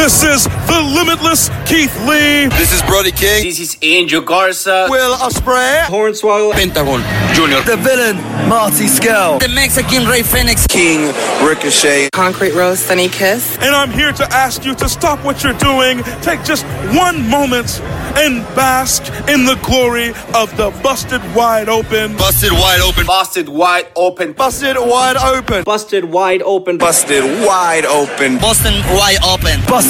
This is the limitless Keith Lee. This is Brody King. This is Angel Garza. Will Ospreay. Hornswoggle. Pentagon Junior. The villain, Marty Scurll. The Mexican Rey Fenix. King Ricochet. Concrete Rose Sonny Kiss. And I'm here to ask you to stop what you're doing, take just one moment, and bask in the glory of the busted wide open. Busted wide open. Busted wide open. Busted wide open. Busted wide open. Busted wide open. Boston Wide Open. Busted Wide Open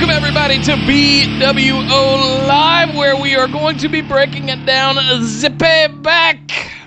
Welcome, everybody, to BWO Live, where we are going to be breaking it down zippy back.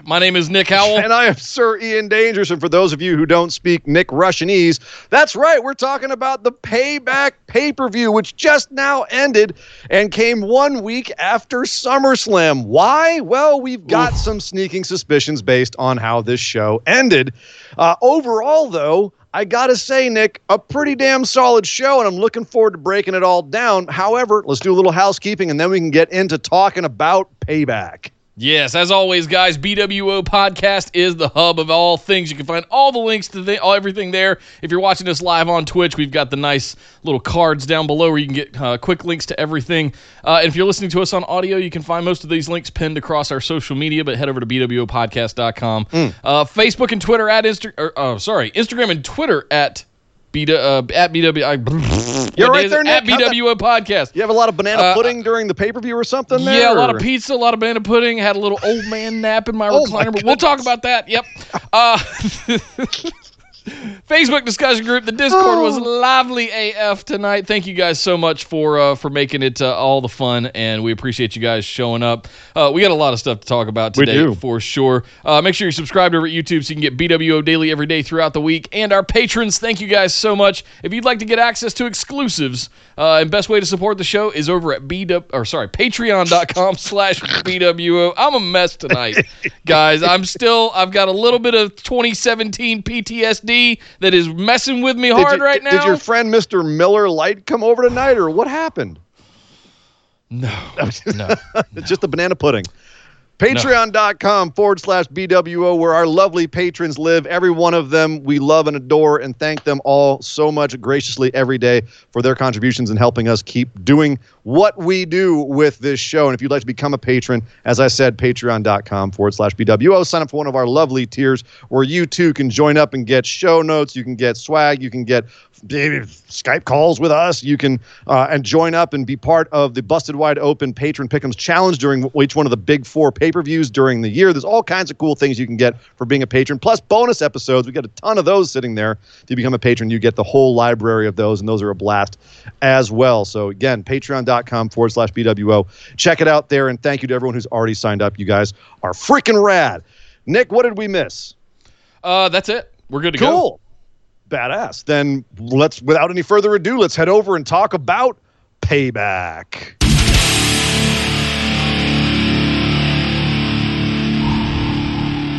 My name is Nick Howell. And I am Sir Ian Dangerous. And for those of you who don't speak Nick Russianese, that's right. We're talking about the Payback pay per view, which just now ended and came one week after SummerSlam. Why? Well, we've got some sneaking suspicions based on how this show ended. Uh, overall, though, I gotta say, Nick, a pretty damn solid show, and I'm looking forward to breaking it all down. However, let's do a little housekeeping, and then we can get into talking about payback. Yes, as always, guys, BWO Podcast is the hub of all things. You can find all the links to the, all everything there. If you're watching us live on Twitch, we've got the nice little cards down below where you can get uh, quick links to everything. Uh, and if you're listening to us on audio, you can find most of these links pinned across our social media. But head over to bwopodcast.com, uh, Facebook and Twitter at Insta. Or, oh, sorry, Instagram and Twitter at. B- uh, at BW, I, You're right there? At Nick. That- BWO Podcast. You have a lot of banana Uh, pudding during the pay per view or something there? Yeah, a lot of pizza, a lot of banana pudding. Had a little old man nap in my Oh, my recliner, but we'll talk about that. Yep. Uh, Facebook discussion group. The Discord was Oh. lively AF tonight. Thank you guys so much for uh, for making it uh, all the fun, and we appreciate you guys showing up. Uh, we got a lot of stuff to talk about today for sure. Uh, make sure you're subscribed over at YouTube so you can get BWO daily every day throughout the week. And our patrons, thank you guys so much. If you'd like to get access to exclusives, uh, and best way to support the show is over at BW or sorry, patreon.com slash BWO. I'm a mess tonight, guys. I'm still I've got a little bit of 2017 PTSD that is messing with me hard you- right now. Did your friend Mr. Miller Light come over tonight, or what happened? no, no. It's just the banana pudding. Patreon.com forward slash BWO, where our lovely patrons live. Every one of them we love and adore and thank them all so much graciously every day for their contributions and helping us keep doing what we do with this show. And if you'd like to become a patron, as I said, patreon.com forward slash BWO. Sign up for one of our lovely tiers where you too can join up and get show notes. You can get swag. You can get Skype calls with us. You can uh, and join up and be part of the Busted Wide Open Patron Pick'ems Challenge during each one of the big four pay per views during the year. There's all kinds of cool things you can get for being a patron, plus bonus episodes. We got a ton of those sitting there. If you become a patron, you get the whole library of those, and those are a blast as well. So again, patreon.com forward slash BWO. Check it out there, and thank you to everyone who's already signed up. You guys are freaking rad. Nick, what did we miss? Uh, that's it. We're good to go. Cool. Badass. Then let's, without any further ado, let's head over and talk about payback.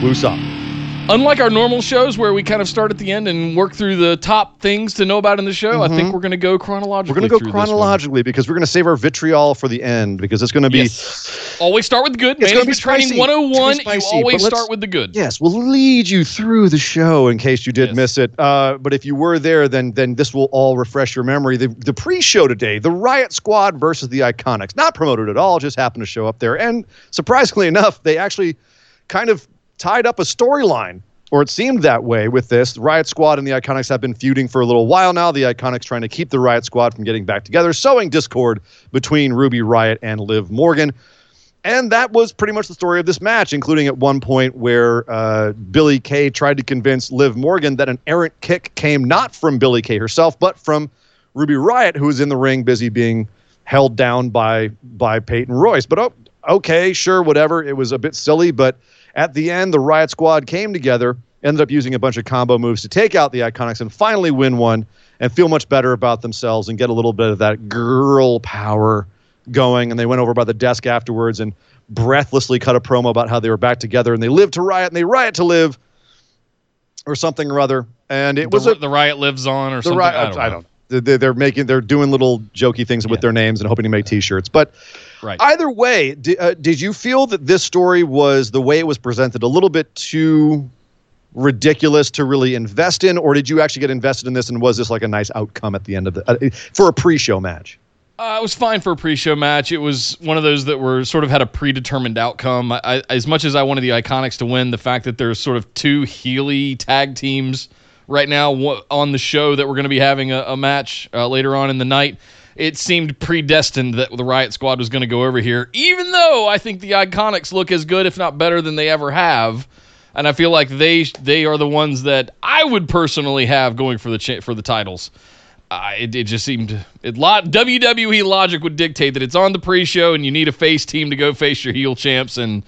Woosah. Unlike our normal shows where we kind of start at the end and work through the top things to know about in the show, I think we're going to go chronologically. Mm-hmm. We're going to go through this one. chronologically because we're going to save our vitriol for the end because it's going to be. Yes. Always start with the good. It's gonna be Training spicy. 101, It's gonna you always start with the good. Yes, we'll lead you through the show in case you did Yes. miss it. Uh, but if you were there, then then this will all refresh your memory. The, the pre-show today, the Riot Squad versus the Iconics, not promoted at all, just happened to show up there. And surprisingly enough, they actually kind of tied up a storyline, or it seemed that way with this. The Riot Squad and the Iconics have been feuding for a little while now. The Iconics trying to keep the Riot Squad from getting back together, sowing discord between Ruby Riot and Liv Morgan. And that was pretty much the story of this match, including at one point where uh, Billie Kay tried to convince Liv Morgan that an errant kick came not from Billie Kay herself, but from Ruby Riot, who was in the ring busy being held down by by Peyton Royce. But oh, okay, sure, whatever. It was a bit silly, but at the end, the Riot Squad came together ended up using a bunch of combo moves to take out the Iconics and finally win one and feel much better about themselves and get a little bit of that girl power going. And they went over by the desk afterwards and breathlessly cut a promo about how they were back together and they live to riot and they riot to live or something or other. And it The, was a, the riot lives on or the something. riot. I don't. I know. don't. They're, they're making they're doing little jokey things with their names and hoping to make T-shirts. But Right. either way, di- uh, did you feel that this story was the way it was presented a little bit too ridiculous to really invest in, or did you actually get invested in this? And was this like a nice outcome at the end of the uh, for a pre-show match? Uh, it was fine for a pre-show match. It was one of those that were sort of had a predetermined outcome. I, I, as much as I wanted the Iconics to win, the fact that there's sort of two Healy tag teams right now on the show that we're going to be having a, a match uh, later on in the night, it seemed predestined that the Riot Squad was going to go over here. Even though I think the Iconics look as good, if not better, than they ever have, and I feel like they they are the ones that I would personally have going for the cha- for the titles. Uh, it, it just seemed it lot WWE logic would dictate that it's on the pre-show and you need a face team to go face your heel champs and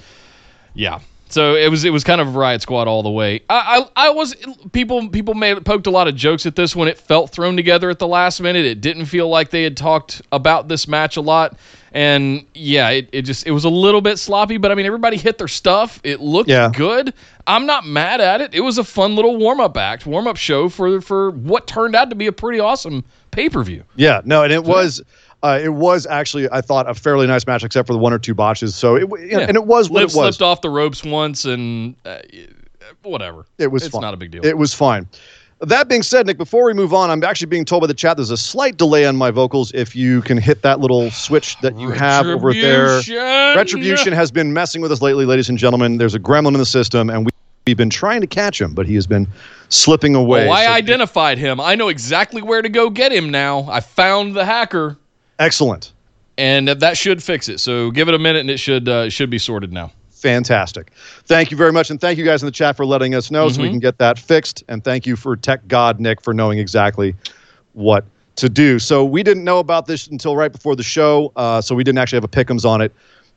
yeah. So it was it was kind of a Riot Squad all the way. I I, I was people people made poked a lot of jokes at this when it felt thrown together at the last minute. It didn't feel like they had talked about this match a lot. And yeah, it, it just it was a little bit sloppy, but I mean everybody hit their stuff. It looked Yeah. good. I'm not mad at it. It was a fun little warm up act, warm up show for for what turned out to be a pretty awesome pay per view. Yeah, no, and it was. Uh, it was actually, I thought, a fairly nice match, except for the one or two botches. So, it, w- and it was what Liv it was. slipped off the ropes once, and uh, whatever. It was It's fine. not a big deal. It was fine. That being said, Nick, before we move on, I'm actually being told by the chat there's a slight delay on my vocals. If you can hit that little switch that you have over there. Retribution. Retribution has been messing with us lately, ladies and gentlemen. There's a gremlin in the system, and we, we've been trying to catch him, but he has been slipping away. Oh, I So- identified him. I know exactly where to go get him now. I found the hacker, Excellent. and that should fix it. So give it a minute, and it should uh, should be sorted now. Fantastic. Thank you very much. And thank you guys in the chat for letting us know so we can get that fixed. And thank you for Tech God Nick for knowing exactly what to do. So we didn't know about this until right before the show. Uh, so we didn't actually have a pickums on it.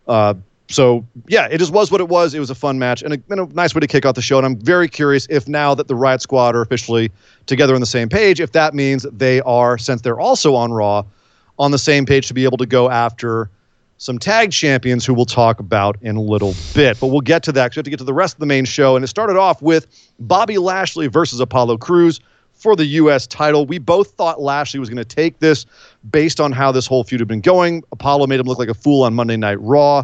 Uh, so yeah, it just was what it was. It was a fun match and a, and a nice way to kick off the show. And I'm very curious if now that the Riot Squad are officially together on the same page, if that means they are, since they're also on Raw, on the same page to be able to go after some tag champions who we'll talk about in a little bit. But we'll get to that 'cause we have to get to the rest of the main show. And it started off with Bobby Lashley versus Apollo Crews for the U.S. title. We both thought Lashley was going to take this based on how this whole feud had been going. Apollo made him look like a fool on Monday Night Raw.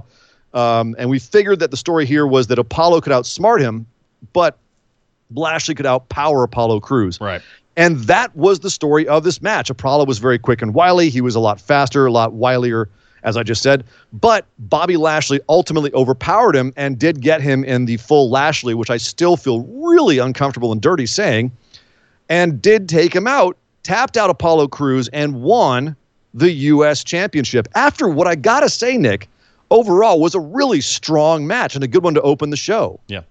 Um, and we figured that the story here was that Apollo could outsmart him, but Lashley could outpower Apollo Crews. Right. And that was the story of this match. Apollo was very quick and wily. He was a lot faster, a lot wilier, as I just said. But Bobby Lashley ultimately overpowered him and did get him in the full Lashley, which I still feel really uncomfortable and dirty saying, and did take him out, tapped out Apollo Crews, and won the U.S. Championship. After what I got to say, Nick, overall was a really strong match and a good one to open the show. Yeah.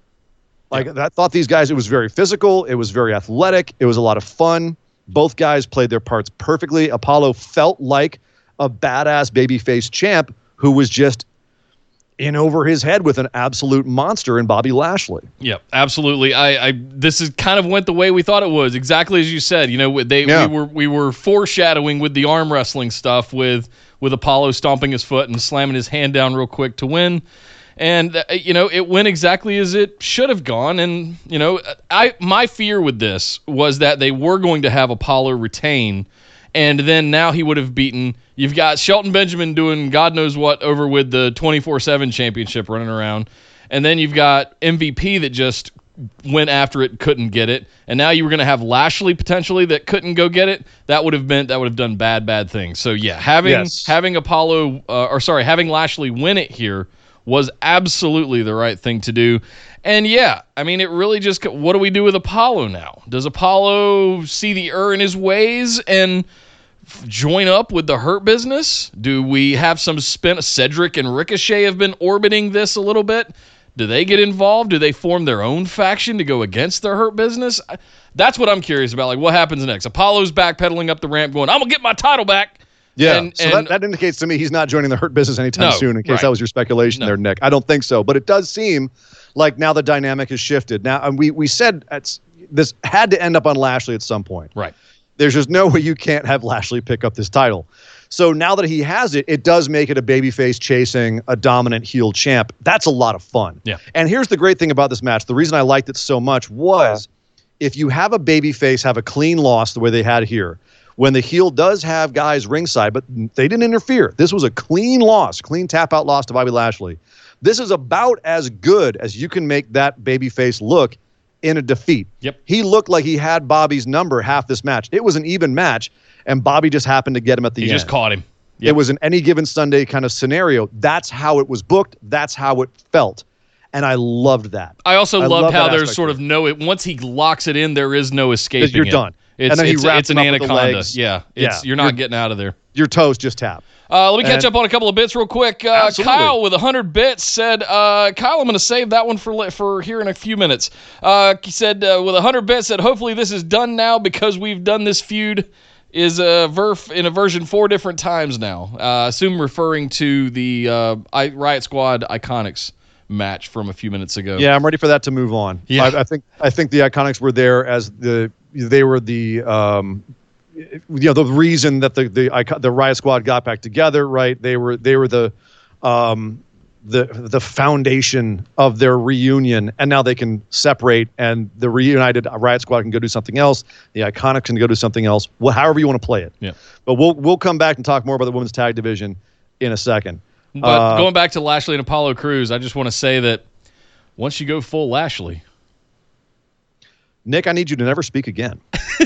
Like I thought these guys, it was very physical, it was very athletic, it was a lot of fun. Both guys played their parts perfectly. Apollo felt like a badass babyface champ who was just in over his head with an absolute monster in Bobby Lashley. Yep, absolutely. I, I this is kind of went the way we thought it was. Exactly as you said. You know, they Yeah. we were we were foreshadowing with the arm wrestling stuff with with Apollo stomping his foot and slamming his hand down real quick to win. And uh, you know, it went exactly as it should have gone. And you know, I my fear with this was that they were going to have Apollo retain, and then now he would have beaten. You've got Shelton Benjamin doing God knows what over with the twenty four seven championship running around, and then you've got MVP that just went after it, couldn't get it, and now you were going to have Lashley potentially that couldn't go get it. That would have meant that would have done bad, bad things. So yeah, having Yes. having Apollo uh, or sorry, having Lashley win it here was absolutely the right thing to do. And yeah, I mean, it really just what do we do with Apollo now? Does Apollo see the error in his ways and join up with the Hurt Business? Do we have some spin? Cedric and Ricochet have been orbiting this a little bit. Do they get involved? Do they form their own faction to go against the Hurt Business? That's what I'm curious about. Like, what happens next? Apollo's backpedaling up the ramp, going, "I'm gonna get my title back." Yeah, And- so and- that, that indicates to me he's not joining the hurt business anytime No, soon. In case right. that was your speculation No. there, Nick. I don't think so, but it does seem like now the dynamic has shifted. Now, and we we said it's, this had to end up on Lashley at some point. Right. There's just no way you can't have Lashley pick up this title. So now that he has it, it does make it a babyface chasing a dominant heel champ. That's a lot of fun. Yeah. And here's the great thing about this match. The reason I liked it so much was if you have a babyface have a clean loss the way they had here, when the heel does have guys ringside, but they didn't interfere. This was a clean loss, clean tap out loss to Bobby Lashley. This is about as good as you can make that babyface look in a defeat. Yep. He looked like he had Bobby's number half this match. It was an even match, and Bobby just happened to get him at the You end. He just caught him. It was an any given Sunday kind of scenario. That's how it was booked. That's how it felt. And I loved that. I also I loved love how there's sort of of no. It, once he locks it in, there is no escaping. You're it. done. It's, And then he it's, wraps it's an him up with the anaconda. Yeah, it's, Yeah. you're not getting out of there. Your toes just tap. Uh, let me catch And- up on a couple of bits real quick. Uh, Kyle with 100 bits said, uh, Kyle, I'm going to save that one for for here in a few minutes. Uh, he said, uh, with 100 bits, said, hopefully this is done now because we've done this feud is a verf in a version four different times now. Uh, assume referring to the uh, I, Riot Squad Iconics match from a few minutes ago. Yeah, I'm ready for that to move on. Yeah. I, I think I think the Iconics were there as the they were the um, you know the reason that the the the Riot Squad got back together. Right? They were they were the um, the the foundation of their reunion, and now they can separate, and the reunited Riot Squad can go do something else. The Iconics can go do something else. Well, however you want to play it. Yeah. But we'll we'll come back and talk more about the women's tag division in a second. But Uh, going back to Lashley and Apollo Crews, I just want to say that once you go full Lashley, Nick, I need you to never speak again.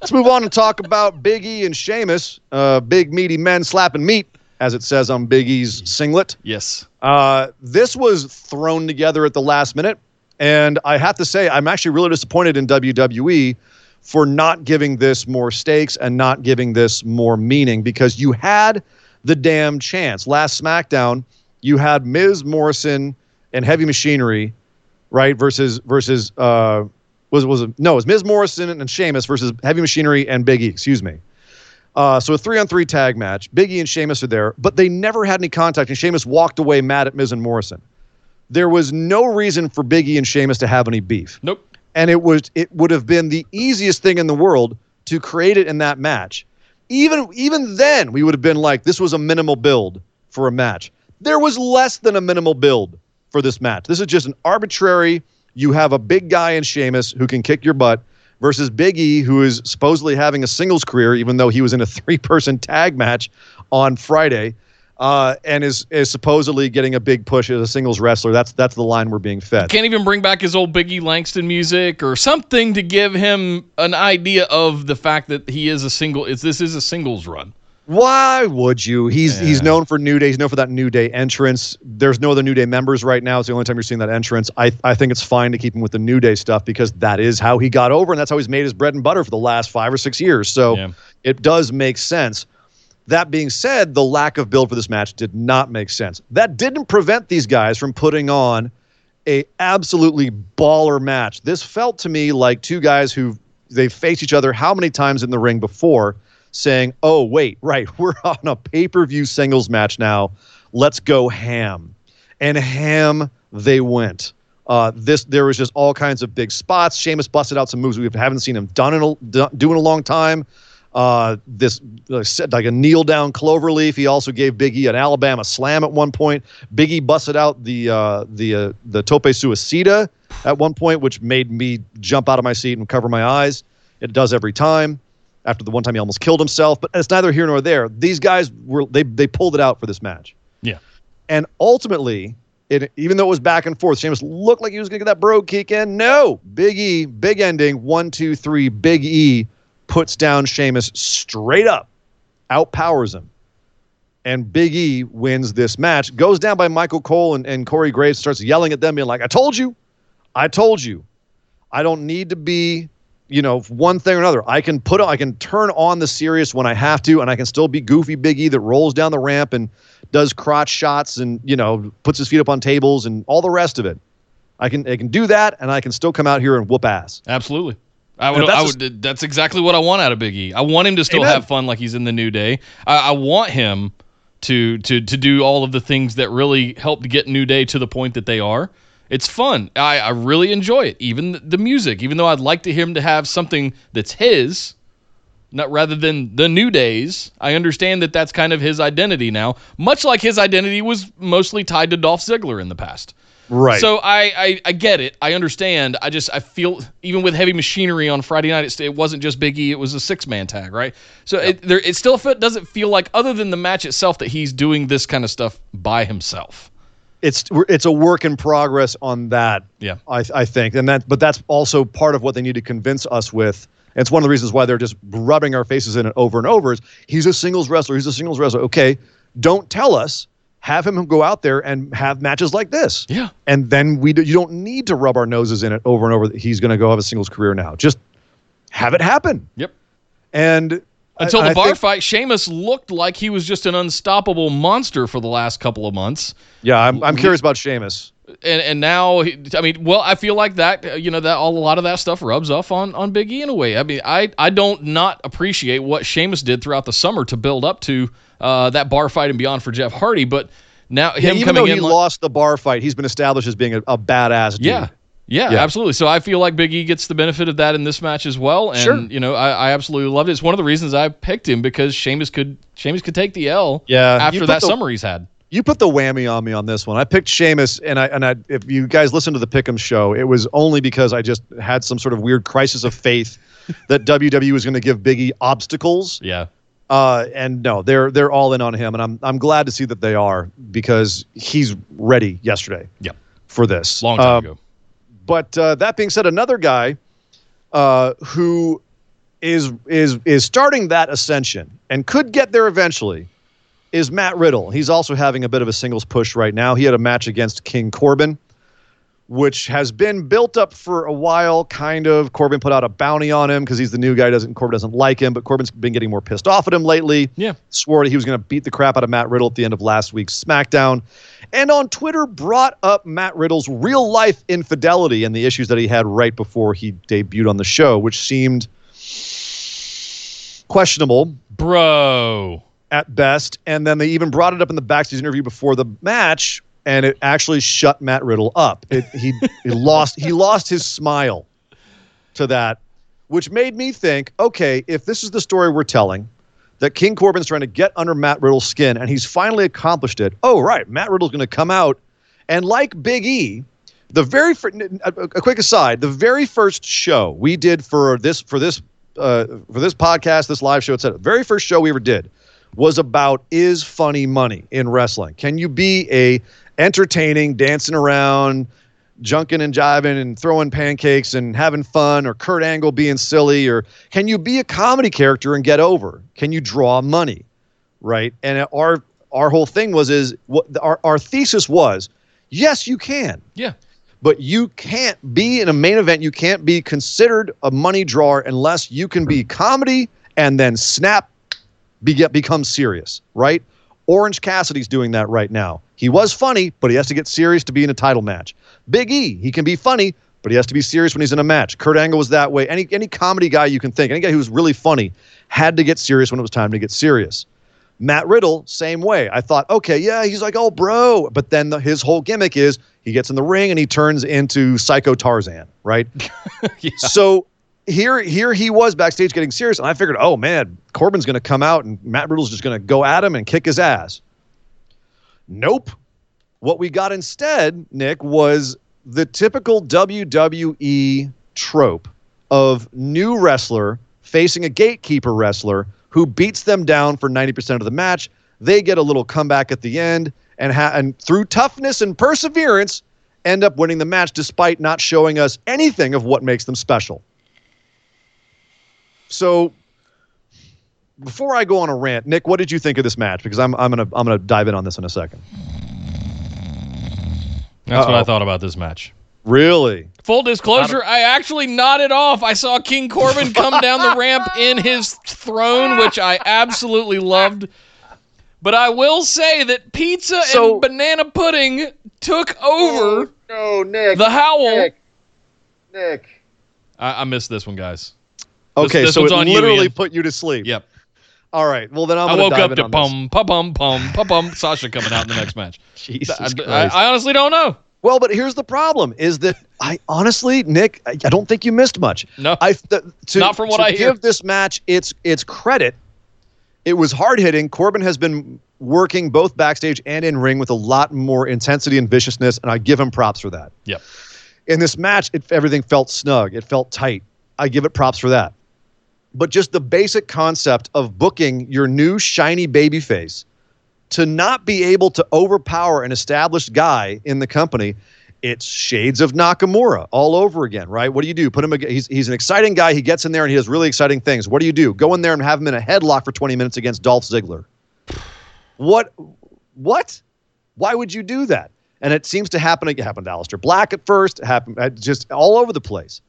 Let's move on and talk about Big E and Sheamus. Uh, big meaty men slapping meat, as it says on Big E's singlet. yes. Uh, this was thrown together at the last minute, and I have to say, I'm actually really disappointed in WWE for not giving this more stakes and not giving this more meaning because you had the damn chance. Last SmackDown, you had Miz Morrison and Heavy Machinery, right? Versus versus uh, was was no, it was Miz Morrison and Sheamus versus Heavy Machinery and Big E. Excuse me. Uh, so a three on three tag match. Big E and Sheamus are there, but they never had any contact, and Sheamus walked away mad at Miz and Morrison. There was no reason for Big E and Sheamus to have any beef Nope. and it was it would have been the easiest thing in the world to create it in that match. Even even then, we would have been like, this was a minimal build for a match. There was less than a minimal build for this match. This is just an arbitrary. You have a big guy in Sheamus who can kick your butt versus Big E, who is supposedly having a singles career, even though he was in a three-person tag match on Friday, uh, and is is supposedly getting a big push as a singles wrestler. That's that's the line we're being fed. Can't even bring back his old Biggie Langston music or something to give him an idea of the fact that he is a single. Is this is a singles run. Why would you? He's he's known for New Day. He's known for that New Day entrance. There's no other New Day members right now. It's the only time you're seeing that entrance. I I think it's fine to keep him with the New Day stuff because that is how he got over and that's how he's made his bread and butter for the last five or six years. So Yeah. it does make sense. That being said, the lack of build for this match did not make sense. That didn't prevent these guys from putting on a absolutely baller match. This felt to me like two guys who they've faced each other how many times in the ring before saying, "Oh, wait, right, we're on a pay-per-view singles match now. Let's go ham." And ham they went. Uh, this there was just all kinds of big spots. Sheamus busted out some moves we haven't seen him done in a, do, in a long time. Uh, this like a kneel down cloverleaf. He also gave Biggie an Alabama slam at one point. Biggie busted out the uh, the uh, the tope suicida at one point, which made me jump out of my seat and cover my eyes. It does every time. After the one time he almost killed himself, but it's neither here nor there. These guys were they they pulled it out for this match. Yeah. And ultimately, it, even though it was back and forth, Sheamus looked like he was going to get that bro kick in. No, Big E, big ending. One, two, three. Big E puts down Sheamus straight up, outpowers him, and Big E wins this match. Goes down by Michael Cole and, and Corey Graves starts yelling at them, being like, "I told you, I told you, I don't need to be." You know, one thing or another. I can put, I can turn on the serious when I have to, and I can still be goofy Big E that rolls down the ramp and does crotch shots and you know puts his feet up on tables and all the rest of it. I can I can do that and I can still come out here and whoop ass. Absolutely. I would, And I that's would. That's exactly what I want out of Big E. I want him to still Amen. have fun like he's in the New Day. I, I want him to to to do all of the things that really helped get New Day to the point that they are. It's fun. I, I really enjoy it. Even the, the music. Even though I'd like to hear him to have something that's his, not rather than the New Days. I understand that that's kind of his identity now. Much like his identity was mostly tied to Dolph Ziggler in the past. Right. So I, I I get it. I understand. I just I feel even with heavy machinery on Friday night, it, it wasn't just Big E. It was a six man tag, right? So it there it still doesn't feel like other than the match itself that he's doing this kind of stuff by himself. It's it's a work in progress on that. Yeah. I, I think, and that, but that's also part of what they need to convince us with. And it's one of the reasons why they're just rubbing our faces in it over and over. Is he's a singles wrestler? He's a singles wrestler. Okay, don't tell us. Have him go out there and have matches like this. Yeah. and then we do, you don't need to rub our noses in it over and over. That he's going to go have a singles career now. Just have it happen. Yep. And Until I- the bar think- fight, Sheamus looked like he was just an unstoppable monster for the last couple of months. Yeah, I'm, I'm curious about Sheamus. and and now I mean, well, I feel like that you know that all a lot of that stuff rubs off on on Big E in a way. I mean, I I don't not appreciate what Sheamus did throughout the summer to build up to uh, that bar fight and beyond for Jeff Hardy, but now Yeah, him even coming though in he like- lost the bar fight, he's been established as being a, a badass. Dude. yeah. Yeah, Yeah. absolutely. So I feel like Big E gets the benefit of that in this match as well, and Sure. you know I, I absolutely loved it. It's one of the reasons I picked him because Sheamus could Sheamus could take the L Yeah, after that the- summer he's had. you put the whammy on me on this one. I picked Sheamus, and I and I. If you guys listen to the Pick'em show, it was only because I just had some sort of weird crisis of faith that WWE was going to give Biggie obstacles. Yeah, Uh, and no, they're they're all in on him, and I'm I'm glad to see that they are because he's ready yesterday yeah, for this. long time Um, ago. But uh, that being said, another guy uh, who is is is starting that ascension and could get there eventually is Matt Riddle. He's also having a bit of a singles push right now. He had a match against King Corbin, which has been built up for a while. Kind of Corbin put out a bounty on him because he's the new guy. Doesn't Corbin doesn't like him, but Corbin's been getting more pissed off at him lately. Yeah. swore that he was going to beat the crap out of Matt Riddle at the end of last week's SmackDown, and on Twitter brought up Matt Riddle's real life infidelity and the issues that he had right before he debuted on the show, which seemed questionable Bro, at best. And then they even brought it up in the backstage interview before the match, and it actually shut Matt Riddle up. It, he he lost he lost his smile to that, which made me think, okay, if this is the story we're telling, that King Corbin's trying to get under Matt Riddle's skin, and he's finally accomplished it. Oh, right, Matt Riddle's going to come out, and like Big E. The very fir- a, a quick aside, the very first show we did for this for this uh, for this podcast, this live show, etc. Very first show we ever did was about is funny money in wrestling. Can you be a entertaining, dancing around, junking and jiving and throwing pancakes and having fun, or Kurt Angle being silly, or can you be a comedy character and get over? Can you draw money, right? And our our whole thing was is what our our thesis was, yes, you can yeah, but you can't be in a main event. You can't be considered a money drawer unless you can be comedy and then snap, be, get, become serious, right? Orange Cassidy's doing that right now. He was funny, but he has to get serious to be in a title match. Big E, he can be funny, but he has to be serious when he's in a match. Kurt Angle was that way. Any any comedy guy you can think, any guy who was really funny, had to get serious when it was time to get serious. Matt Riddle, same way. I thought, okay, yeah, he's like, oh, bro. But then the, his whole gimmick is he gets in the ring and he turns into Psycho Tarzan, right? So here, here he was backstage getting serious, and I figured, oh man, Corbin's going to come out and Matt Riddle's just going to go at him and kick his ass. Nope. What we got instead, Nick, was the typical WWE trope of new wrestler facing a gatekeeper wrestler who beats them down for 90% of the match. They get a little comeback at the end and, ha- and through toughness and perseverance end up winning the match despite not showing us anything of what makes them special. So before I go on a rant, Nick, what did you think of this match? Because I'm I'm gonna I'm gonna dive in on this in a second. that's what Uh-oh. I thought about this match. Really? Full disclosure, I actually nodded off. I saw King Corbin come down the ramp in his throne, which I absolutely loved. But I will say that pizza So- and banana pudding took over oh, No, Nick. the howl. Nick. I, I missed this one, guys. Okay, this so it on you, literally put you to sleep. Yep. All right. Well, then I'm I woke dive up to pum, pa bum, pum, pa bum. Sasha coming out in the next match. Jesus I, I. I honestly don't know. Well, but here's the problem: is that I honestly, Nick, I, I don't think you missed much. No. I th- to, Not from what to I give hear. this match its its credit. It was hard hitting. Corbin has been working both backstage and in ring with a lot more intensity and viciousness, and I give him props for that. Yep. In this match, it, everything felt snug. It felt tight. I give it props for that. But just the basic concept of booking your new shiny baby face to not be able to overpower an established guy in the company, it's shades of Nakamura all over again, right? What do you do? Put him. He's he's an exciting guy. He gets in there and he does really exciting things. What do you do? Go in there and have him in a headlock for 20 minutes against Dolph Ziggler. What? What? Why would you do that? And it seems to happen. It happened to Aleister Black at first. It happened just all over the place.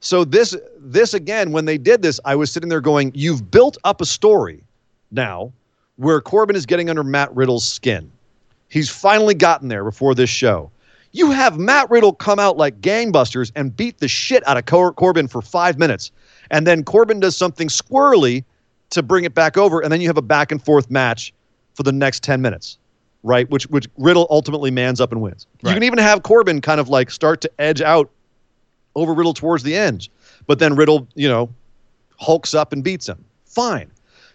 So this this again, when they did this, I was sitting there going, "You've built up a story now where Corbin is getting under Matt Riddle's skin. He's finally gotten there before this show. You have Matt Riddle come out like gangbusters and beat the shit out of Cor- Corbin for five minutes, and then Corbin does something squirrely to bring it back over, and then you have a back and forth match for the next ten minutes." Right, which which Riddle ultimately mans up and wins. You can even have Corbin kind of like start to edge out over Riddle towards the end. But then Riddle, you know, hulks up and beats him. Fine.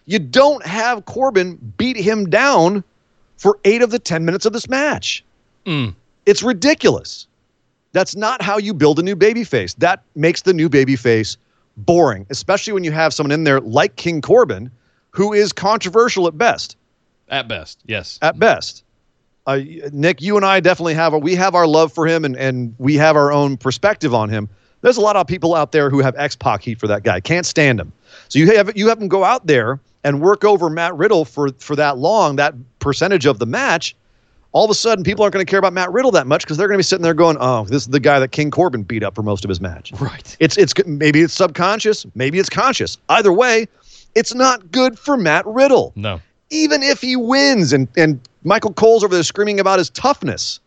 You don't have Corbin beat him down for eight of the 10 minutes of this match. Mm. It's ridiculous. That's not how you build a new babyface. That makes the new babyface boring, especially when you have someone in there like King Corbin, who is controversial at best At best, yes. at best. Uh, Nick, you and I definitely have a, we have our love for him and and we have our own perspective on him. There's a lot of people out there who have X Pac heat for that guy. Can't stand him. So you have you have him go out there and work over Matt Riddle for for that long, that percentage of the match. All of a sudden, people aren't going to care about Matt Riddle that much because they're going to be sitting there going, "Oh, this is the guy that King Corbin beat up for most of his match." Right. It's it's maybe it's subconscious, maybe it's conscious. Either way, it's not good for Matt Riddle No. Even if he wins and, and Michael Cole's over there screaming about his toughness.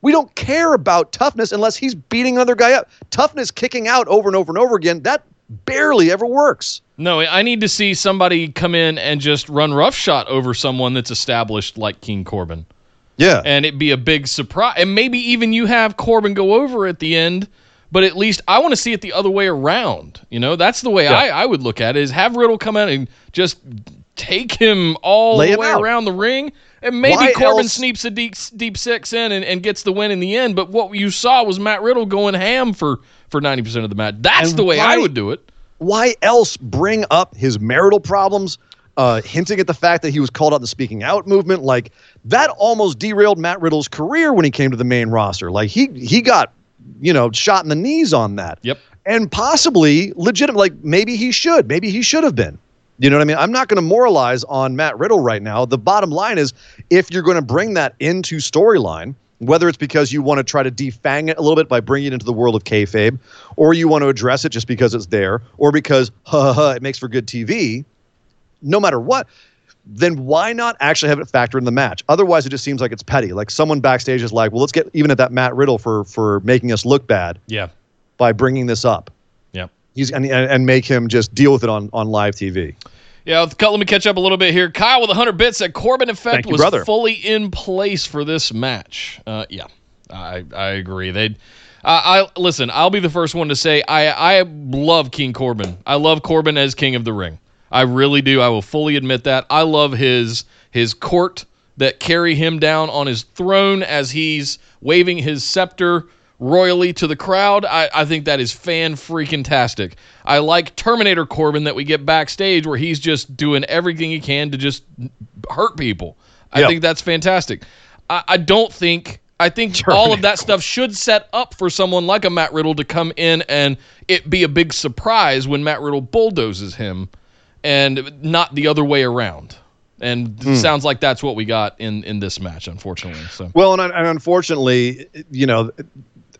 We don't care about toughness unless he's beating another guy up. Toughness kicking out over and over and over again, that barely ever works. No, I need to see somebody come in and just run roughshot over someone that's established like King Corbin. Yeah. and it'd be a big surprise. And maybe even you have Corbin go over at the end, but at least I want to see it the other way around. You know, that's the way I, I would look at it: is have Riddle come out and just take him all Lay the him way out. around the ring. And maybe Why Corbin else- sneaks a deep, deep six in and, and gets the win in the end. But what you saw was Matt Riddle going ham for for ninety percent of the match. That's And the way I would do it. Why else bring up his marital problems, uh, hinting at the fact that he was called out in the speaking out movement? Like that almost derailed Matt Riddle's career when he came to the main roster. Like he he got, you know, shot in the knees on that. Yep. and possibly legitimate. Like maybe he should, maybe he should have been. You know what I mean? I'm not going to moralize on Matt Riddle right now. The bottom line is, if you're going to bring that into storyline, whether it's because you want to try to defang it a little bit by bringing it into the world of kayfabe, or you want to address it just because it's there, or because ha ha, ha it makes for good TV, no matter what, then why not actually have it factor in the match? Otherwise, it just seems like it's petty. Like someone backstage is like, well, let's get even at that Matt Riddle for for making us look bad Yeah. by bringing this up. He's and, and make him just deal with it on on live TV. Yeah, let me catch up a little bit here. Kyle with 100 bits said Corbin effect you, was brother. fully in place for this match. Uh, yeah, I I agree. They, I, I listen. I'll be the first one to say I I love King Corbin. I love Corbin as King of the Ring. I really do. I will fully admit that. I love his his court that carry him down on his throne as he's waving his scepter royally to the crowd. I, I think that is fan freaking tastic. I like Terminator Corbin that we get backstage where he's just doing everything he can to just hurt people. I Yeah. think that's fantastic. I, I don't think I think all of that stuff should set up for someone like a Matt Riddle to come in and it be a big surprise when Matt Riddle bulldozes him and not the other way around. And it sounds like that's what we got in in this match, unfortunately. So Well, and, and unfortunately, you know,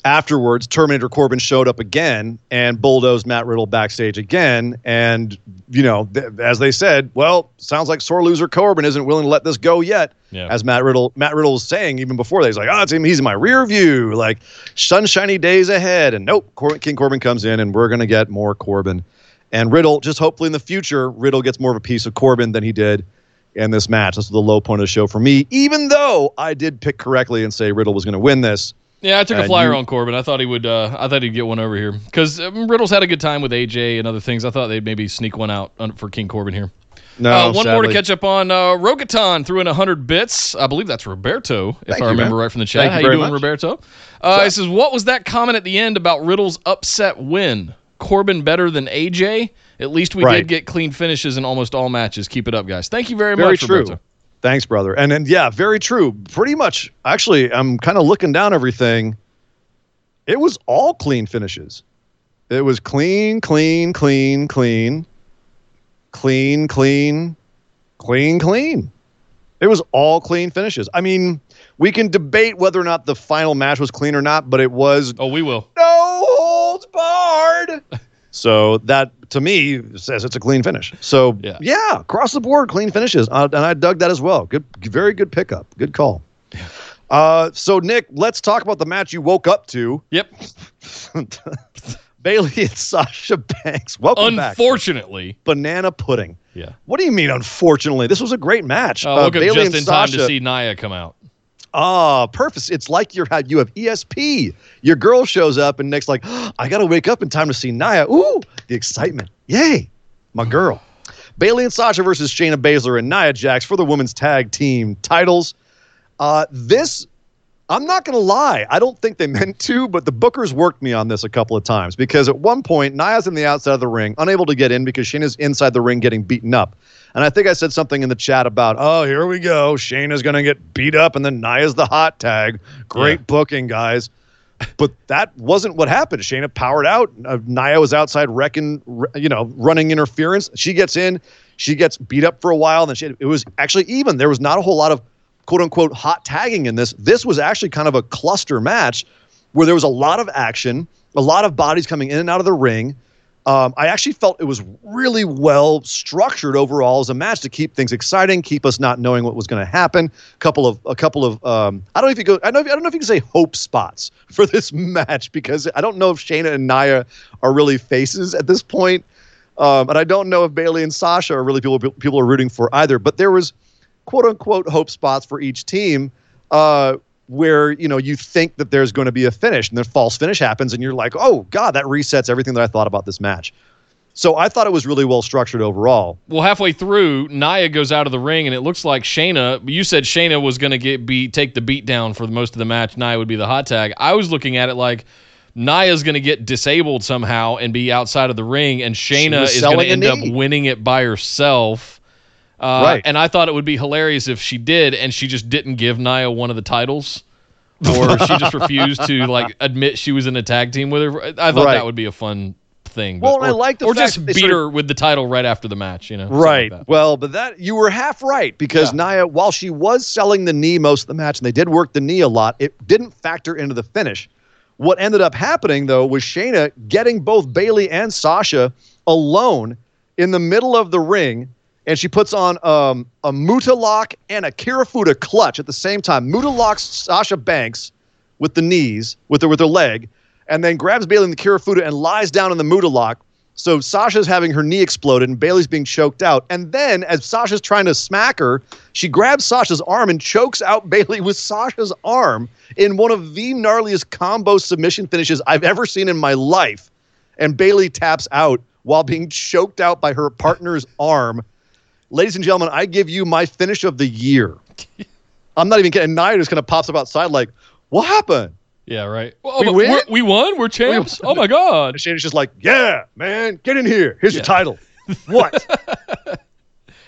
afterwards, Terminator Corbin showed up again and bulldozed Matt Riddle backstage again. And, you know, th- as they said, well, sounds like sore loser Corbin isn't willing to let this go yet. Yeah. As Matt Riddle, Matt Riddle was saying even before that, he's like, oh, it's him. He's in my rear view, like sunshiny days ahead. And nope, Cor- King Corbin comes in, and we're gonna get more Corbin. And Riddle, just hopefully in the future, Riddle gets more of a piece of Corbin than he did in this match. This is the low point of the show for me, even though I did pick correctly and say Riddle was going to win this. Yeah, I took a flyer you- on Corbin. I thought he would. Uh, I thought he'd get one over here because um, Riddle's had a good time with AJ and other things. I thought they'd maybe sneak one out un- for King Corbin here. No, uh, one more to catch up on. Uh, Rogaton threw in 100 bits. I believe that's Roberto, if Thank I remember man. right from the chat. Thank How you you doing, much. Roberto? Uh, he says, "What was that comment at the end about Riddle's upset win? Corbin better than AJ? At least we Right. did get clean finishes in almost all matches. Keep it up, guys. Thank you very, Very much, true. Roberto. Thanks, brother. And then yeah, very true. Pretty much. Actually, I'm kind of looking down everything. It was all clean finishes. It was clean, clean, clean, clean, clean, clean, clean, clean. It was all clean finishes. I mean, we can debate whether or not the final match was clean or not, but it was Oh, we will. no holds barred. so that to me says it's a clean finish. So Yeah. yeah, across the board, clean finishes, uh, and I dug that as well. Good, very good pickup. Good call. Uh, so Nick, let's talk about the match you woke up to. Yep. Bayley and Sasha Banks. Welcome back. Unfortunately, Banana pudding. yeah. What do you mean? Unfortunately, this was a great match. Uh, woke up Bayley just in time to see Nia come out. Ah, perfect. It's like you're you have ESP. Your girl shows up and Nick's like, I gotta wake up in time to see Nia. Ooh, the excitement. Yay, my girl. Bayley and Sasha versus Shayna Baszler and Nia Jax for the women's tag team titles. Uh, this, I'm not gonna lie, I don't think they meant to, but the bookers worked me on this a couple of times because at one point Nia's in the outside of the ring, unable to get in because Shayna's inside the ring getting beaten up. And I think I said something in the chat about, oh, here we go. Shayna's going to get beat up, and then Nia's the hot tag. Great Yeah. booking, guys. But that wasn't what happened. Shayna powered out. Uh, Nia was outside wrecking, you know, running interference. She gets in. She gets beat up for a while. And then she, it was actually even. There was not a whole lot of quote unquote hot tagging in this. This was actually kind of a cluster match where there was a lot of action, a lot of bodies coming in and out of the ring. Um, I actually felt it was really well structured overall as a match to keep things exciting, keep us not knowing what was going to happen. A Couple of a couple of um, I don't know if you go I know I don't know if you can say hope spots for this match because I don't know if Shayna and Nia are really faces at this point, um, and I don't know if Bayley and Sasha are really people people are rooting for either. But there was quote unquote hope spots for each team. Uh, where you know you think that there's going to be a finish and then false finish happens and you're like oh god that resets everything that i thought about this match so i thought it was really well structured overall Well, halfway through, Nia goes out of the ring, and it looks like Shayna. You said Shayna was going to get beat, take the beat down for most of the match. Nia would be the hot tag. I was looking at it like Nia's going to get disabled somehow and be outside of the ring, and Shayna is going to end up winning it by herself. Uh, Right. And I thought it would be hilarious if she did, and she just didn't give Nia one of the titles. or she just refused to like admit she was in a tag team with her. I thought Right. that would be a fun thing. Well, but, and I like the or just beat sort of- her with the title right after the match. You know, Right. like well, but that you were half right because Nia, while she was selling the knee most of the match, and they did work the knee a lot, it didn't factor into the finish. What ended up happening though was Shayna getting both Bayley and Sasha alone in the middle of the ring, and she puts on um, a Muta lock and a Kirifuda clutch at the same time. Muta locks Sasha Banks with the knees, with her with her leg, and then grabs Bayley in the Kirifuda and lies down in the Muta lock. So Sasha's having her knee exploded and Bayley's being choked out. And then as Sasha's trying to smack her, she grabs Sasha's arm and chokes out Bayley with Sasha's arm in one of the gnarliest combo submission finishes I've ever seen in my life. And Bayley taps out while being choked out by her partner's arm. Ladies and gentlemen, I give you my finish of the year. I'm not even kidding. And Nia just kind of pops up outside like, what happened? Yeah, right. Oh, We win? we're- won. We're champs. Oh my god. And Shayna's just like, yeah, man, get in here. Here's your title. What?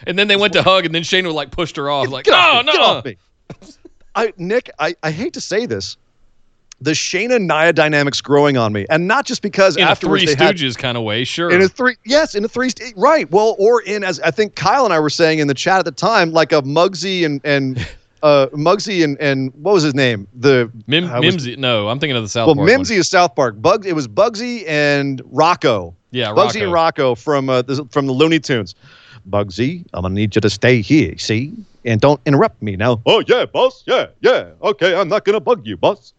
And then they went to hug, and then Shayna like pushed her off. Like, get off oh, no, me, no. get off me. I Nick, I, I hate to say this. The Shayna Nia dynamics growing on me. And not just because In a afterwards Three they had Stooges kind of way, sure. in a three yes, in a three st- right. Well, or in as I think Kyle and I were saying in the chat at the time, like a Muggsy and and uh, Muggsy and and what was his name? The Mim- I was- Mimsy. No, I'm thinking of the South Well, Park. one. Mimsy is South Park. Bugs. It was Bugsy and Rocco. Yeah, Bugsy Rocco. and Rocco from uh, the, from the Looney Tunes. Bugsy, I'm gonna need you to stay here, see, and don't interrupt me now. Oh yeah, boss. Yeah, yeah. Okay, I'm not gonna bug you, boss.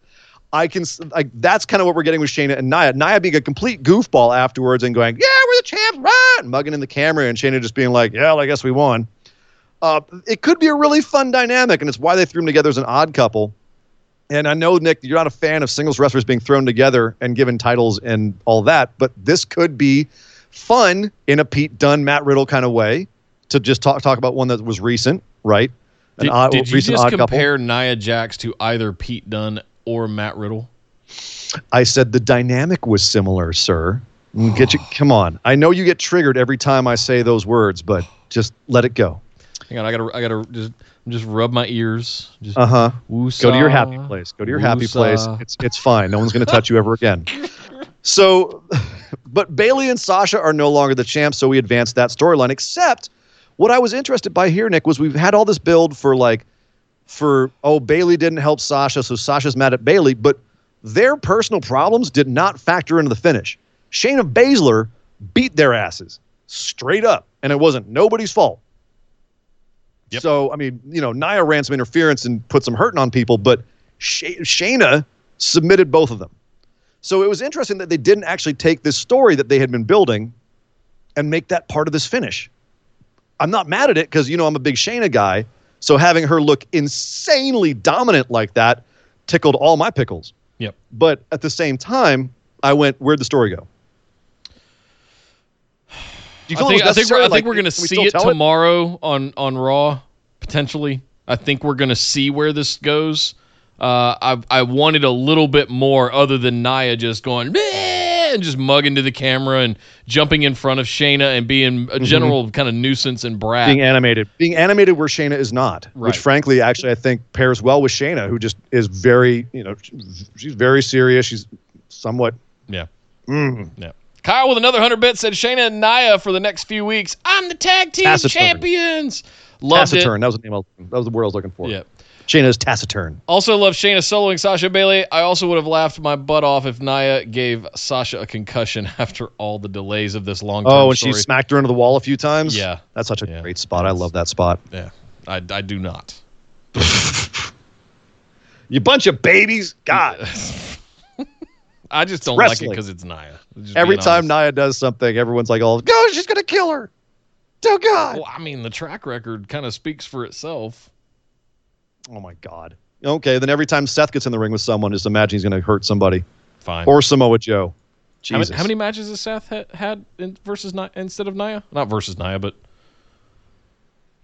I can like that's kind of what we're getting with Shayna and Nia. Nia being a complete goofball afterwards and going, "Yeah, we're the champs, right?" mugging in the camera, and Shayna just being like, "Yeah, well, I guess we won." Uh, it could be a really fun dynamic, and it's why they threw them together as an odd couple. And I know Nick, you're not a fan of singles wrestlers being thrown together and given titles and all that, but this could be fun in a Pete Dunne, Matt Riddle kind of way to just talk talk about one that was recent, right? An Did, odd, did you recent just odd couple. compare Nia Jax to either Pete Dunne or Matt Riddle? I said the dynamic was similar, sir. Mm, Get you, come on. I know you get triggered every time I say those words, but just let it go. Hang on, I gotta, I gotta just, just rub my ears. Just Uh huh. Go to your happy place. Go to your happy place. It's it's fine. No one's going to touch you ever again. So, but Bayley and Sasha are no longer the champs, so we advanced that storyline. Except, what I was interested by here, Nick, was we've had all this build for like, for oh Bayley didn't help Sasha, so Sasha's mad at Bayley, but their personal problems did not factor into the finish. Shayna Baszler beat their asses straight up, and it wasn't nobody's fault. Yep. So, I mean, you know, Nia ran some interference and put some hurting on people, but Shay- Shayna submitted both of them. So it was interesting that they didn't actually take this story that they had been building and make that part of this finish. I'm not mad at it because, you know, I'm a big Shayna guy. So having her look insanely dominant like that tickled all my pickles. Yep. But at the same time, I went, where'd the story go? Do you I it think, I think, we're, necessary? I think Like, we're gonna see it tomorrow on on Raw potentially. I think we're gonna see where this goes. Uh, I I wanted a little bit more other than Nia just going "Bleh," and just mugging to the camera and jumping in front of Shayna and being a general kind of nuisance and brat. Mm-hmm. being animated. Being animated where Shayna is not, Right. which frankly, actually, I think pairs well with Shayna, who just is very, you know, she's very serious. She's somewhat. yeah. Mm. Yeah. Kyle with another hundred bits said Shayna and Nia for the next few weeks. I'm the tag team Taciturn. champions. Loved taciturn. it. That was the name. I was, that was the word I was looking for. Yeah. Shayna's taciturn. Also love Shayna soloing Sasha Bayley. I also would have laughed my butt off if Nia gave Sasha a concussion after all the delays of this long Oh, and story. she smacked her into the wall a few times. Yeah. that's such a Yeah. great spot. I love that spot. yeah, I, I do not. You bunch of babies. God. I just don't like it because it's Nia. Just Every time honest. Nia does something, everyone's like, "Oh, God, she's gonna kill her." Oh God. Well, I mean, the track record kind of speaks for itself. Oh my God. Okay, then every time Seth gets in the ring with someone, just imagine he's gonna hurt somebody Fine. or Samoa Joe. how, Jesus. many, how many matches has Seth ha- had in, versus Nia, instead of Nia? Not versus Nia, but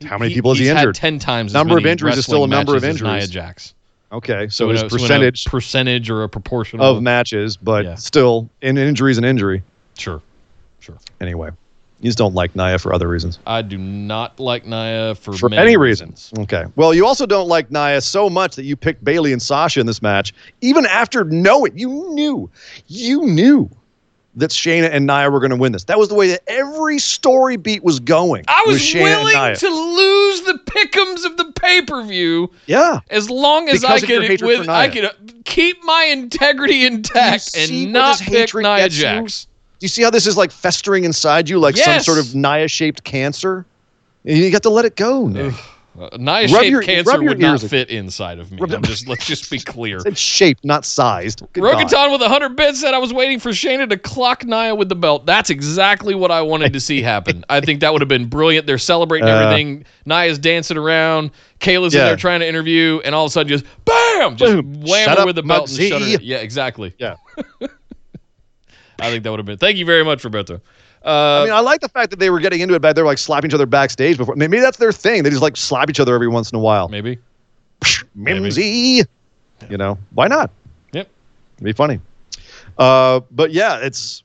How many people has he injured? Had Ten times. Number of injuries is still a number of as Nia injuries. Jax. Okay, so in his a- so percentage percentage or a proportion of matches, but Yeah. still, an injury is an injury. Sure, sure. Anyway, you just don't like Nia for other reasons. I do not like Nia for, For many any reasons. reason. Okay. Well, you also don't like Nia so much that you picked Bayley and Sasha in this match, even after knowing you knew, you knew that Shayna and Nia were going to win this. That was the way that every story beat was going. I was and willing to lose the pickums of the pay per view Yeah. as long as Because I could with I could keep my integrity intact and not pick Nia gets you? You see how this is like festering inside you, like Yes. some sort of Nia-shaped cancer? You got to let it go, Nick. Uh, Rub shaped your- cancer would not fit inside of me. Just let's just be clear. It's shaped, not sized. Good God. Rogaton with 100 bits said I was waiting for Shayna to clock Nia with the belt. That's exactly what I wanted to see happen. I think that would have been brilliant. They're celebrating Uh, everything. Nia's dancing around. Kayla's in there trying to interview, and all of a sudden just bam, just Boom. wham Shut her up, with the belt and shut her. Yeah, exactly. Yeah. I think that would have been. Thank you very much, Roberto. I Uh, mean, I like the fact that they were getting into it, but they're like slapping each other backstage before. Maybe that's their thing. They just like slap each other every once in a while. maybe. Mimsy. You know, why not? Yep. It'd be funny. Uh, but yeah, it's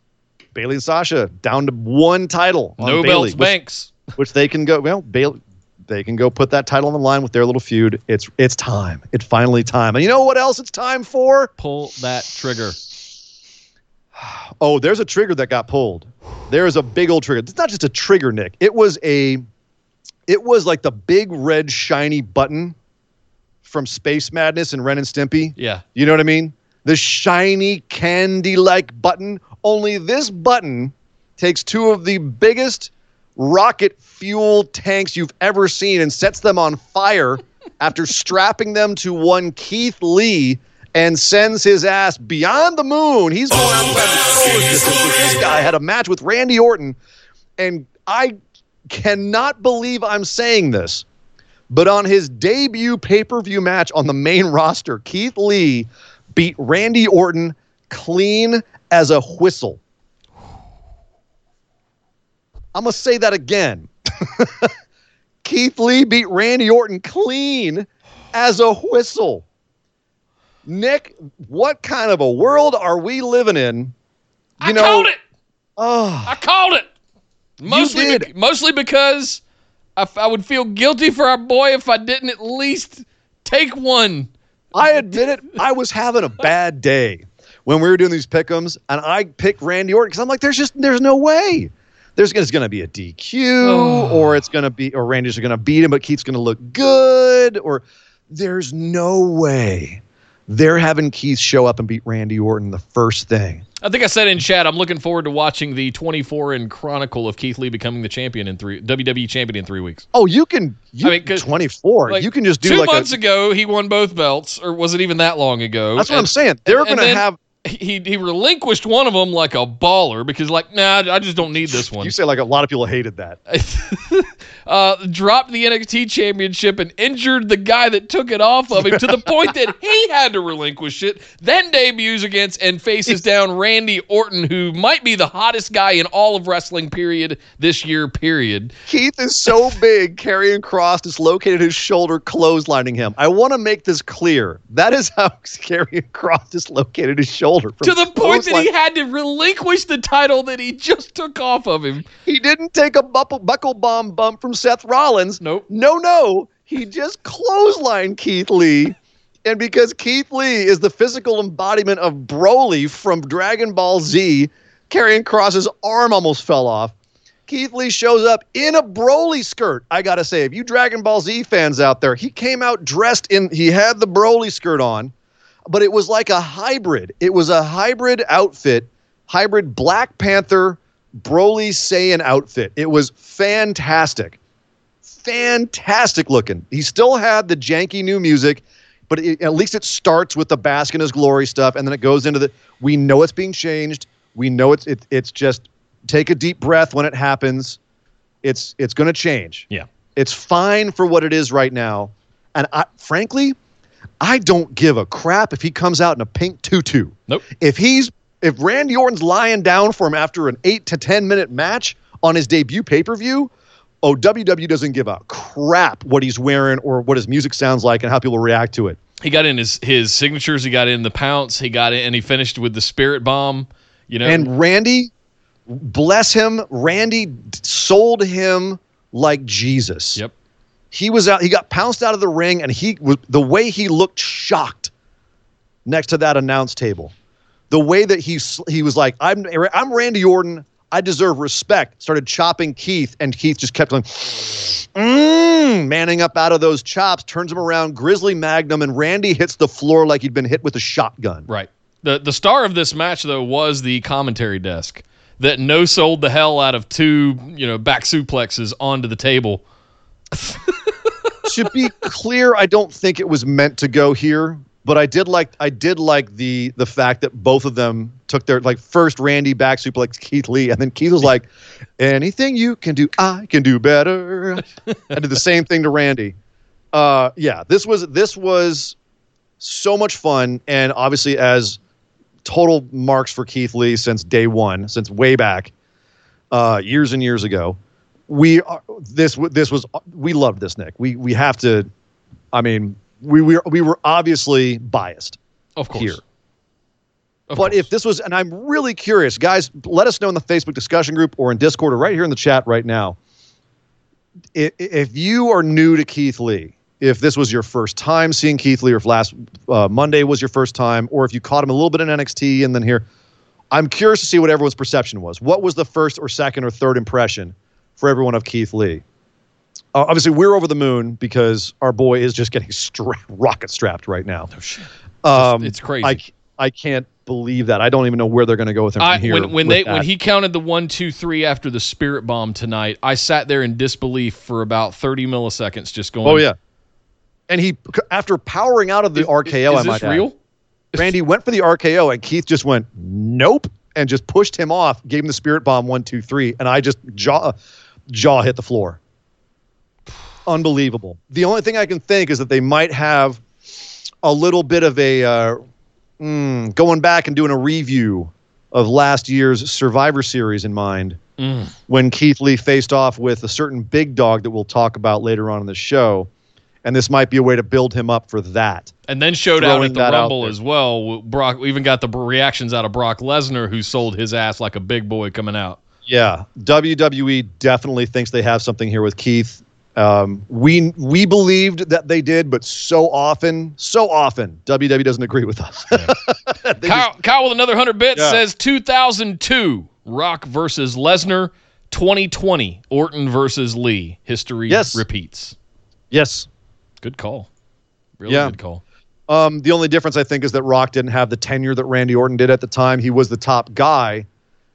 Bayley and Sasha down to one title. on No Bayley, belts, which, Banks. which they can go. Well, Bayley, they can go put that title on the line with their little feud. It's it's time. It's finally time. And you know what else? It's time for. Pull that trigger. Oh, there's a trigger that got pulled. There is a big old trigger. It's not just a trigger, Nick. It was a, it was like the big red shiny button from Space Madness and Ren and Stimpy. Yeah. You know what I mean? The shiny candy like button. Only this button takes two of the biggest rocket fuel tanks you've ever seen and sets them on fire after strapping them to one Keith Lee and sends his ass beyond the moon. He's going outside the. This guy had a match with Randy Orton, and I cannot believe I'm saying this, but on his debut pay per view match on the main roster, Keith Lee beat Randy Orton clean as a whistle. I'm going to say that again. Keith Lee beat Randy Orton clean as a whistle. Nick, what kind of a world are we living in? I called it. Oh, I called it. Mostly, bec- mostly because I, f- I would feel guilty for our boy if I didn't at least take one. I admit it. I was having a bad day when we were doing these pickums, and I picked Randy Orton because I'm like, there's just there's no way. There's going to be a DQ, or it's going to be, or Randy's going to beat him, but Keith's going to look good, or there's no way they're having Keith show up and beat Randy Orton the first thing. I think I said in chat, I'm looking forward to watching the 24 and Chronicle of Keith Lee becoming the champion in three WWE champion in three weeks. Oh, you can. You, I mean, 'cause, 24. Like, you can just do two like months a. ago he won both belts, or was it even that long ago? That's what I'm saying. They're and going to have. He he relinquished one of them like a baller because like nah I just don't need this one. You say like a lot of people hated that. uh, dropped the NXT championship and injured the guy that took it off of him to the point that he had to relinquish it. Then debuts against and faces down Randy Orton, who might be the hottest guy in all of wrestling. Period. This year. Period. Keith is so big, Karrion Kross dislocated his shoulder, clotheslining him. I want to make this clear. That is how Karrion Kross dislocated his shoulder. To the point that he had to relinquish the title that he just took off of him. he didn't take a buckle, buckle bomb bump from Seth Rollins. Nope. No, no. He just clotheslined Keith Lee. And because Keith Lee is the physical embodiment of Broly from Dragon Ball Z, Karrion Kross's arm almost fell off. Keith Lee shows up in a Broly skirt. I gotta say, if you Dragon Ball Z fans out there, he came out dressed in. He had the Broly skirt on, but it was like a hybrid. It was a hybrid outfit, hybrid Black Panther Broly Saiyan outfit. It was fantastic, fantastic looking. He still had the janky new music, but it, at least it starts with the Bask in His Glory stuff, and then it goes into the. We know it's being changed. We know it's it, it's just take a deep breath when it happens. It's it's going to change. Yeah. It's fine for what it is right now, and I frankly, I don't give a crap if he comes out in a pink tutu. Nope. If he's if Randy Orton's lying down for him after an eight to ten minute match on his debut pay per view, oh WW doesn't give a crap what he's wearing or what his music sounds like and how people react to it. He got in his his signatures. He got in the pounce. He got in and he finished with the spirit bomb. You know, And Randy, bless him, Randy sold him like Jesus. Yep. He was out. He got pounced out of the ring, and he was the way he looked shocked next to that announce table. The way that he he was like, "I'm I'm Randy Orton. I deserve respect." Started chopping Keith, and Keith just kept going, mm, manning up out of those chops, turns him around, Grizzly Magnum, and Randy hits the floor like he'd been hit with a shotgun. Right. The the star of this match though was the commentary desk that no sold the hell out of two, you know, back suplexes onto the table. to be clear, I don't think it was meant to go here, but I did like I did like the the fact that both of them took their like first Randy back suplex Keith Lee, and then Keith was like, "Anything you can do, I can do better." I did the same thing to Randy. Uh, yeah, this was this was so much fun, and obviously as total marks for Keith Lee since day one, since way back, uh, years and years ago we are this this was we loved this Nick. We we have to. I mean, we we we were obviously biased Of course. here. Of But course. if this was, and I'm really curious, guys, let us know in the Facebook discussion group or in Discord or right here in the chat right now. If, if you are new to Keith Lee, if this was your first time seeing Keith Lee, or if last uh, Monday was your first time, or if you caught him a little bit in NXT and then here, I'm curious to see what everyone's perception was. What was the first or second or third impression for everyone of Keith Lee? Uh, obviously, we're over the moon because our boy is just getting stra- rocket strapped right now. Oh shit. Um, It's crazy. I can't believe that. I don't even know where they're going to go with him I, here. when when they that. when he counted the one two three after the spirit bomb tonight, I sat there in disbelief for about thirty milliseconds, just going. oh yeah, and he after powering out of the RKO, Is I this might add, real? Randy went for the RKO, and Keith just went nope, and just pushed him off, gave him the spirit bomb one two three, and I just jaw jaw hit the floor. Unbelievable. The only thing I can think is that they might have a little bit of a uh, mm, going back and doing a review of last year's Survivor Series in mind Mm. when Keith Lee faced off with a certain big dog that we'll talk about later on in the show. And this might be a way to build him up for that. And then showed out at the Rumble as well. Brock we even got the reactions out of Brock Lesnar, who sold his ass like a big boy coming out. Yeah, WWE definitely thinks they have something here with Keith. Um, we we believed that they did, but so often, so often, WWE doesn't agree with us. They Kyle, Kyle with another hundred bits Yeah. says 2002 Rock versus Lesnar. 2020 Orton versus Lee. History Yes. repeats. yes, Good call. Really Yeah. good call. Um, the only difference I think is that Rock didn't have the tenure that Randy Orton did at the time. He was the top guy,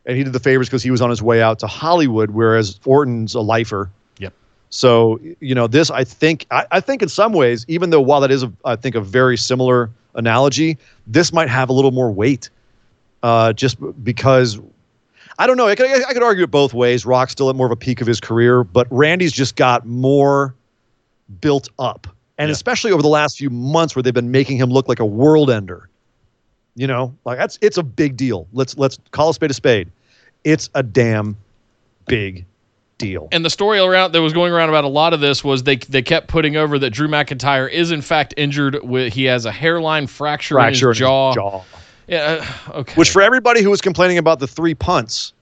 and he did the favors because he was on his way out to Hollywood, whereas Orton's a lifer. Yep. So you know, this I think I, I think in some ways, even though while that is a, I think a very similar analogy, this might have a little more weight, uh, just because. I don't know. I could, I could argue it both ways. Rock's still at more of a peak of his career, but Randy's just got more built up. And Yeah. especially over the last few months where they've been making him look like a world ender. You know, like that's it's a big deal. Let's let's call a spade a spade. It's a damn big deal. And the story around that was going around about a lot of this was they they kept putting over that Drew McIntyre is in fact injured with he has a hairline fracture, Fracture in his jaw. jaw. Yeah, uh, okay. Which for everybody who was complaining about the three punts,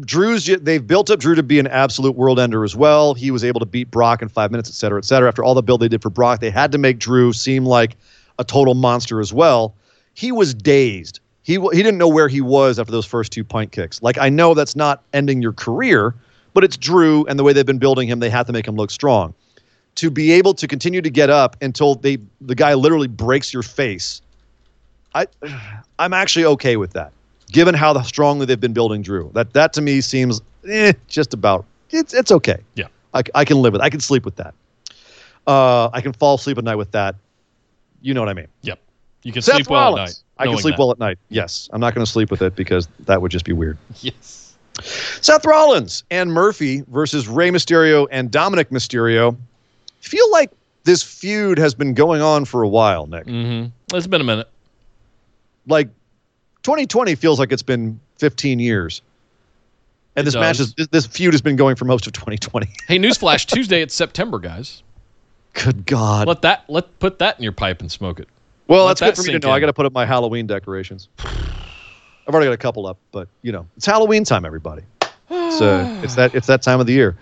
Drew's they've built up Drew to be an absolute world ender as well. He was able to beat Brock in five minutes, et cetera, et cetera. After all the build they did for Brock, they had to make Drew seem like a total monster as well. He was dazed. He he didn't know where he was after those first two punt kicks. Like I know that's not ending your career, but it's Drew and the way they've been building him, they have to make him look strong. To be able to continue to get up until they the guy literally breaks your face. I I'm actually okay with that, given how strongly they've been building Drew. That that to me seems eh, just about it's it's okay. Yeah. I, I can live with. It. I can sleep with that. Uh, I can fall asleep at night with that. You know what I mean. Yep. You can Seth sleep well at night. I can sleep that. well at night. Yes, I'm not going to sleep with it because that would just be weird. Yes. Seth Rollins and Murphy versus Rey Mysterio and Dominic Mysterio. Feel like this feud has been going on for a while, Nick. Mm-hmm. It's been a minute. Like 2020 feels like it's been 15 years. And It this match is this, this feud has been going for most of 2020. Hey, newsflash! Tuesday it's September, guys. Good God. Let that let put that in your pipe and smoke it. Well, let that's good for me to know. I got to put up my Halloween decorations. I've already got a couple up, but you know, it's Halloween time, everybody. It's uh, it's that it's that time of the year.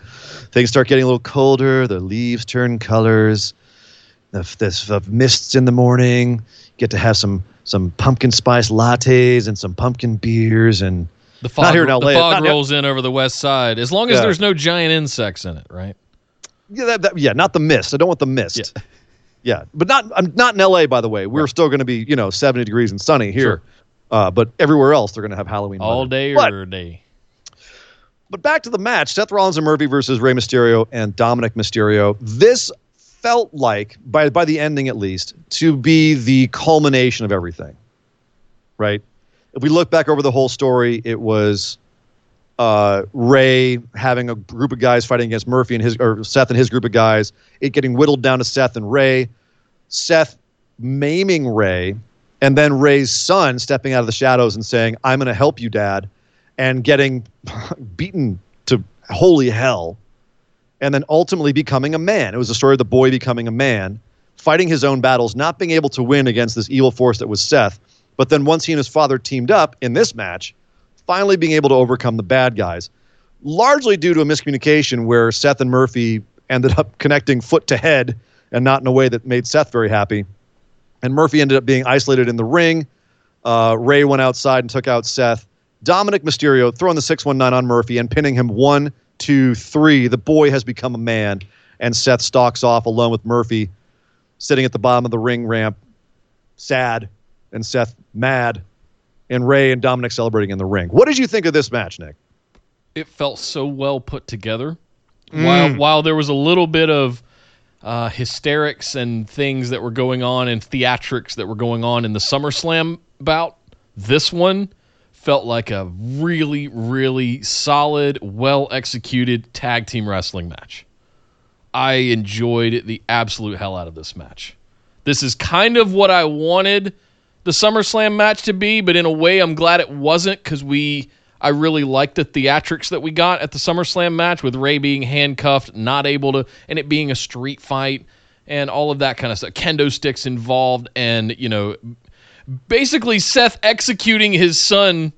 Things start getting a little colder. The leaves turn colors. The, there's the mists in the morning. Get to have some some pumpkin spice lattes and some pumpkin beers and The fog, Not here in the fog Not rolls in over the west side. As long as Yeah. there's no giant insects in it, right? yeah, that, that, yeah, not the mist. I don't want the mist. Yeah, but not I'm not in LA by the way. We're still going to be you know 70 degrees and sunny here. Sure. Uh, but everywhere else they're going to have Halloween All weather. day But- or day. But back to the match Seth Rollins and Murphy versus Rey Mysterio and Dominic Mysterio. This felt like, by, by the ending at least, to be the culmination of everything. Right? If we look back over the whole story, it was uh, Rey having a group of guys fighting against Murphy and his, or Seth and his group of guys, it getting whittled down to Seth and Rey, Seth maiming Rey, and then Rey's son stepping out of the shadows and saying, I'm going to help you, Dad, and getting beaten to holy hell, and then ultimately becoming a man. It was the story of the boy becoming a man, fighting his own battles, not being able to win against this evil force that was Seth. But then once he and his father teamed up in this match, finally being able to overcome the bad guys, largely due to a miscommunication where Seth and Murphy ended up connecting foot to head and not in a way that made Seth very happy. And Murphy ended up being isolated in the ring. Uh, Rey went outside and took out Seth. Dominic Mysterio throwing the 619 on Murphy and pinning him one, two, three. The boy has become a man, and Seth stalks off alone with Murphy, sitting at the bottom of the ring ramp, sad, and Seth mad, and Rey and Dominic celebrating in the ring. What did you think of this match, Nick? it felt so well put together. Mm. While while there was a little bit of uh, hysterics and things that were going on and theatrics that were going on in the SummerSlam bout, this one felt like a really really solid, well executed tag team wrestling match. I enjoyed the absolute hell out of this match. This is kind of what I wanted the SummerSlam match to be, but in a way, I'm glad it wasn't because we. I really liked the theatrics that we got at the SummerSlam match with Rey being handcuffed, not able to, and it being a street fight and all of that kind of stuff. Kendo sticks involved, and you know, basically Seth executing his son,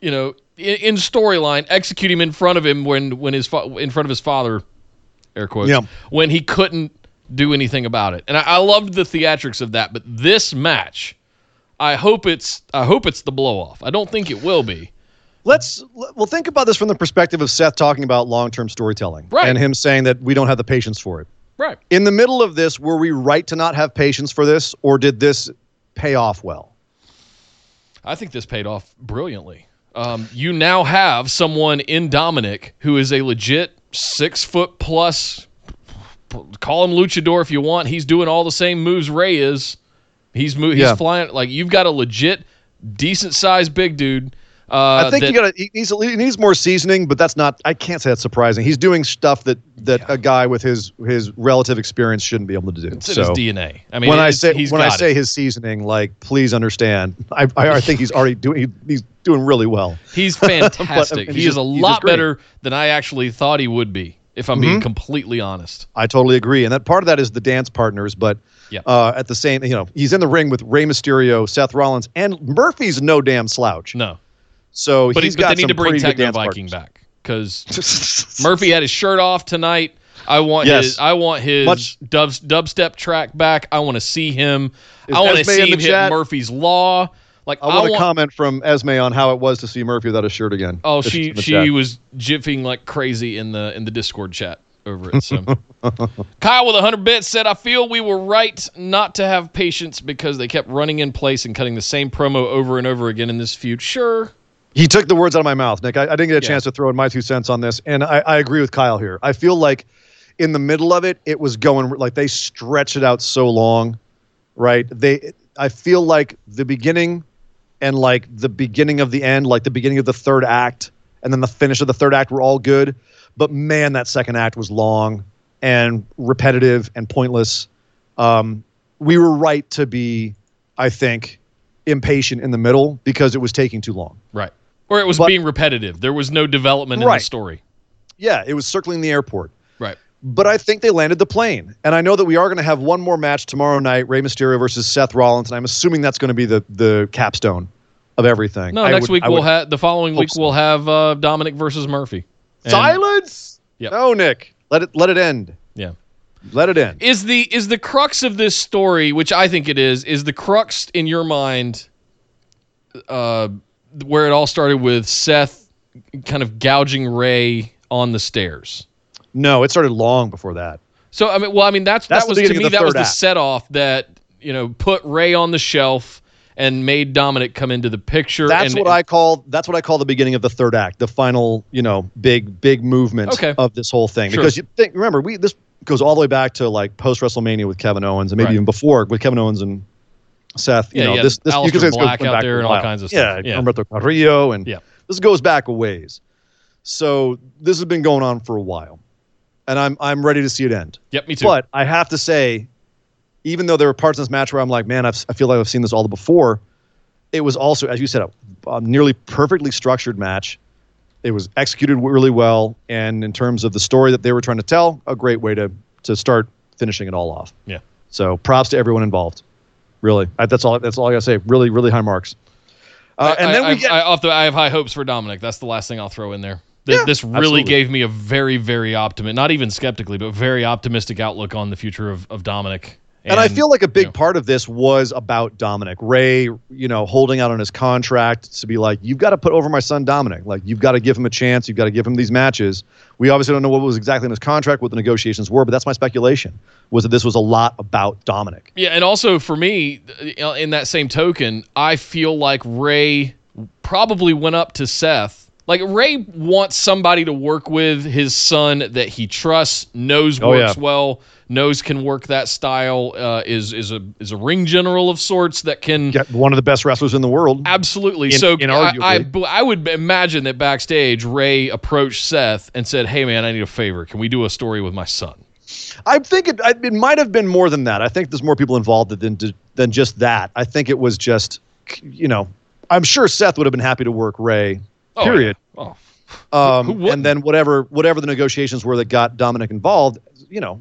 you know, in, in storyline, execute him in front of him when when his fa- in front of his father, air quotes, Yeah. when he couldn't do anything about it. And I, I loved the theatrics of that, but this match, I hope it's I hope it's the blow off. I don't think it will be. Let's well think about this from the perspective of Seth talking about long-term storytelling Right. and him saying that we don't have the patience for it. Right. In the middle of this, were we right to not have patience for this, or did this pay off well? I think this paid off brilliantly. Um, you now have someone in Dominic who is a legit six foot plus. Call him luchador if you want. He's doing all the same moves Rey is. He's mo- he's Yeah. flying like you've got a legit decent sized big dude. Uh, I think that- you got he needs he needs more seasoning, but that's not. I can't say that's surprising. He's doing stuff that that a guy with his his relative experience shouldn't be able to do. it's in so his DNA. I mean, when I say when I say it. his seasoning, like please understand, I I, I think he's already doing he, he's doing really well. he's But, I mean, fantastic. he's he is just- a lot better than I actually thought he would be. If I'm Mm-hmm. being completely honest. I totally agree, and that part of that is the dance partners, but. Yeah. Uh, at the same, you know, he's in the ring with Rey Mysterio, Seth Rollins, and Murphy's no damn slouch. No, So but, he, he's but got they need to bring Techno Viking partners. back because Murphy had his shirt off tonight. I want Yes. his I want his Much- dub, dubstep track back. I want to see him. Is I want to see him hit? Murphy's Law. Like I want a comment from Esme on how it was to see Murphy without a shirt again. Oh, If she she chat. was jiffing like crazy in the in the Discord chat over it. So Kyle with 100 bits said, "I feel we were right not to have patience because they kept running in place and cutting the same promo over and over again in this feud." Sure, He took the words out of my mouth, Nick. I, I didn't get a Yeah. chance to throw in my two cents on this, and I, I agree with Kyle here. I feel like in the middle of it, it was going like they stretched it out so long, right? They, I feel like the beginning and like the beginning of the end, like the beginning of the third act, and then the finish of the third act were all good, but man, that second act was long and repetitive and pointless. Um, we were right to be, I think, impatient in the middle because it was taking too long. right. Or it was But- being repetitive. There was no development in Right. the story. Yeah, it was circling the airport. Right. But I think they landed the plane. And I know that we are going to have one more match tomorrow night, Rey Mysterio versus Seth Rollins, and I'm assuming that's going to be the the capstone of everything. No, I next would- week I we'll have the following week so. we'll have uh, Dominic versus Murphy. And- Silence. Yep. No, Nick. Let it let it end. Yeah. Let it end. Is the is the crux of this story, which I think it is, is the crux in your mind uh, where it all started with Seth kind of gouging Rey on the stairs. No, it started long before that. So I mean, well, I mean that's That's that was to me that was the act. set off that you know put Rey on the shelf and made Dominic come into the picture. That's and, what I call that's what I call the beginning of the third act, the final, you know, big big movement Okay. of this whole thing. Sure. Because you think remember, we this goes all the way back to like post WrestleMania with Kevin Owens and maybe Right. even before with Kevin Owens and Seth. You Yeah, know, yeah, this this you Aleister say this goes Black out back there a and all kinds of yeah, stuff. Yeah. Humberto Carrillo and Yeah. this goes back a ways. So this has been going on for a while, and I'm I'm ready to see it end. Yep, me too. But I have to say, even though there were parts in this match where I'm like, man, I've, I feel like I've seen this all before, it was also, as you said, a, a nearly perfectly structured match. It was executed really well, and in terms of the story that they were trying to tell, a great way to to start finishing it all off. yeah. So props to everyone involved. Really, I, that's all. That's all I gotta say. Really, really high marks. Uh, and then I, we get I, off the, I have high hopes for Dominic. That's the last thing I'll throw in there. Th- Yeah, this really absolutely. gave me a very, very optimistic, not even skeptically, but very optimistic outlook on the future of, of Dominic. And, I feel like a big you know, part of this was about Dominic Rey, you know, holding out on his contract to be like, you've got to put over my son Dominic. Like, you've got to give him a chance. You've got to give him these matches. We obviously don't know what was exactly in his contract, what the negotiations were, but that's my speculation was that this was a lot about Dominic. Yeah, and also for me, uh, in that same token, I feel like Rey probably went up to Seth. Like Rey wants somebody to work with his son that he trusts, knows Oh, works yeah. well, knows can work that style, uh, is is a is a ring general of sorts that can Get one of the best wrestlers in the world. Absolutely. In- so I, I. I would imagine that backstage, Rey approached Seth and said, "Hey, man, I need a favor. Can we do a story with my son?" I think it, it might have been more than that. I think there's more people involved than than just that. I think it was just, you know, I'm sure Seth would have been happy to work Rey. Oh, Period. yeah. Oh, Um, and then whatever whatever the negotiations were that got Dominic involved, you know,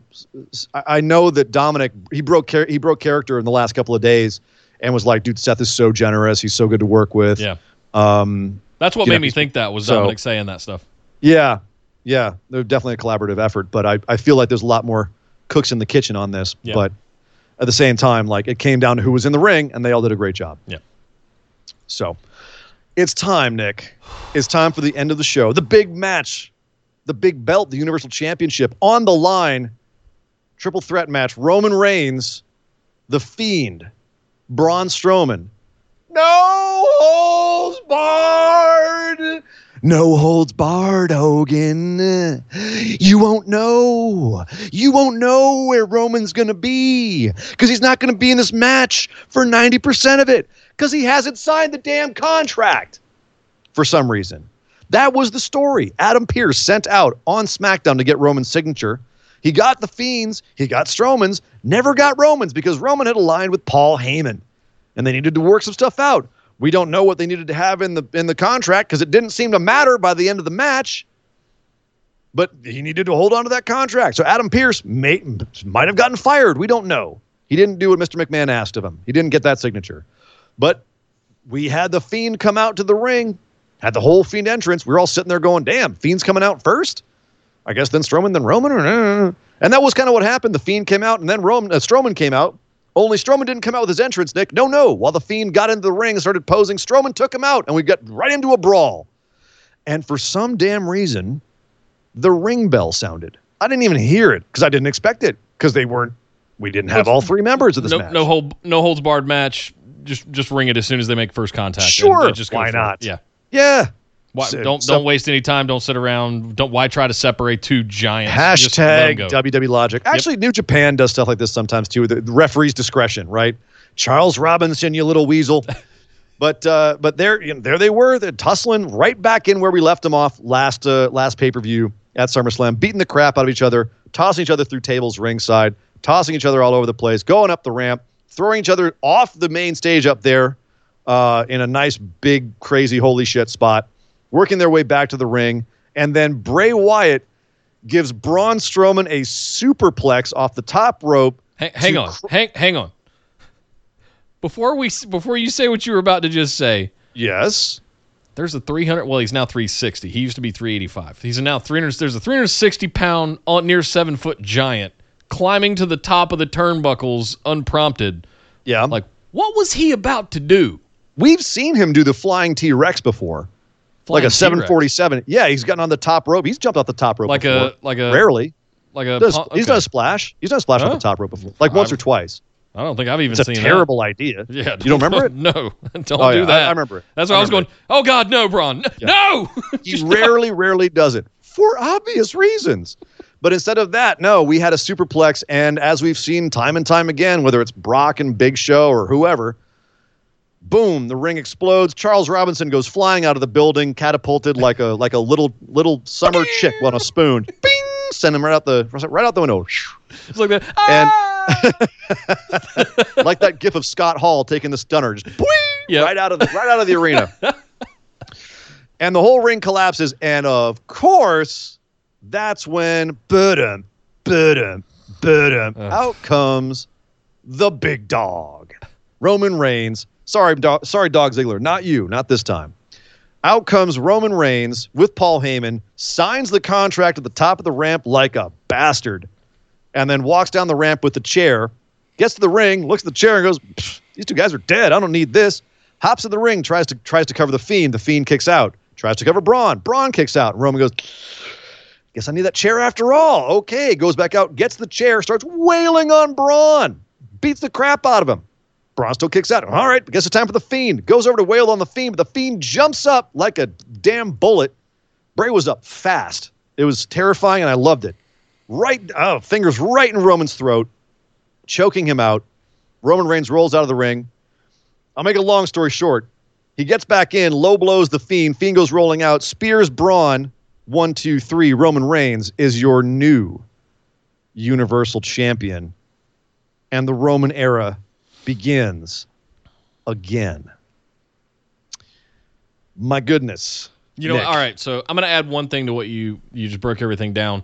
I know that Dominic he broke char- he broke character in the last couple of days, and was like, dude, Seth is so generous, he's so good to work with. yeah. Um, That's what made know, me think that was so- Dominic saying that stuff. yeah, yeah, they're definitely a collaborative effort, but I I feel like there's a lot more cooks in the kitchen on this. Yeah. But at the same time, like it came down to who was in the ring, and they all did a great job. Yeah. So it's time, Nick. It's time for the end of the show. The big match, the big belt, the Universal Championship on the line. Triple threat match. Roman Reigns, The Fiend, Braun Strowman. No holds barred. No holds barred, Hogan. You won't know. You won't know where Roman's going to be because he's not going to be in this match for 90% of it because he hasn't signed the damn contract for some reason. That was the story. Adam Pearce sent out on SmackDown to get Roman's signature. He got the Fiends, he got Strowman's, never got Roman's because Roman had aligned with Paul Heyman and they needed to work some stuff out. We don't know what they needed to have in the in the contract because it didn't seem to matter by the end of the match. But he needed to hold on to that contract. So Adam Pearce may, might have gotten fired. We don't know. He didn't do what Mr. McMahon asked of him. He didn't get that signature. But we had the Fiend come out to the ring, had the whole Fiend entrance. We were all sitting there going, damn, Fiend's coming out first? I guess then Strowman, then Roman? And that was kind of what happened. The Fiend came out, and then Roman, uh, Strowman came out. Only Strowman didn't come out with his entrance, Nick. No, no. While the Fiend got into the ring and started posing, Strowman took him out, and we got right into a brawl. And for some damn reason, the ring bell sounded. I didn't even hear it because I didn't expect it because they weren't. We didn't have all three members of this No, match. no hold, no holds barred match. Just just ring it as soon as they make first contact. Sure, just why for it. not? Yeah. yeah. Why, So- don't so- don't waste any time. Don't sit around. Don't why try to separate two giants. Just let 'em Hashtag go. WWE Logic. Actually, New Japan does stuff like this sometimes too. The, the referee's discretion, right? Charles Robinson, you little weasel. but uh, but there you know, there they were, they're tussling right back in where we left them off last uh, last pay per view at SummerSlam, beating the crap out of each other, tossing each other through tables ringside, tossing each other all over the place, going up the ramp, throwing each other off the main stage up there uh, in a nice big crazy holy shit spot, working their way back to the ring, and then Bray Wyatt gives Braun Strowman a superplex off the top rope. Hang, hang on. cr- hang hang on. Before we before you say what you were about to just say, Yes. there's a 300. Well, he's now 360. He used to be 385. He's now 300. There's a 360 pound, uh, near seven foot giant climbing to the top of the turnbuckles unprompted. Yeah. Like, what was he about to do? we've seen him do the flying T Rex before. Flying like a T-Rex. 747. Yeah, he's gotten on the top rope. He's jumped off the top rope Like before. a like a rarely. like a. Does, pump- He's okay. done a splash. He's done a splash off the top rope before. Like once I- or twice. I don't think I've even It's a seen terrible idea. Yeah, You don't remember it? No, don't Oh, do yeah, I- that. I remember it. That's I why I, was going. remember Oh God, no, Braun, no. He rarely, rarely does it for obvious reasons. But instead of that, no, we had a superplex. And as we've seen time and time again, whether it's Brock and Big Show or whoever, boom, the ring explodes. Charles Robinson goes flying out of the building, catapulted like a like a little little summer chick on a spoon. Bing! Send him right out the right out the window. It's like that. And- Ah! like that gif of Scott Hall taking the stunner, just boing, Yep. right out of the right out of the arena. and the whole ring collapses, and of course, that's when budum, budum, budum, out comes the big dog, Roman Reigns. Sorry, dog, sorry, Dog Ziggler, not you, not this time. Out comes Roman Reigns with Paul Heyman, signs the contract at the top of the ramp like a bastard, and then walks down the ramp with the chair Gets to the ring, looks at the chair, and goes, "These two guys are dead. I don't need this." Hops in the ring, tries to tries to cover the fiend. The fiend kicks out. Tries to cover Braun. Braun kicks out. Roman goes, "Guess I need that chair after all." Okay, goes back out, gets the chair, starts wailing on Braun, beats the crap out of him. Braun still kicks out. All right, guess it's time for the Fiend. Goes over to wail on the Fiend, but the Fiend jumps up like a damn bullet. Bray was up fast. It was terrifying, and I loved it. Right, oh, fingers right in Roman's throat, choking him out. Roman Reigns rolls out of the ring. I'll make a long story short. He gets back in, low blows the Fiend. Fiend goes rolling out, spears Braun. One, two, three. Roman Reigns is your new Universal Champion. And the Roman era begins again. My goodness. You know, Nick. all right. So I'm going to add one thing to what you you just broke everything down.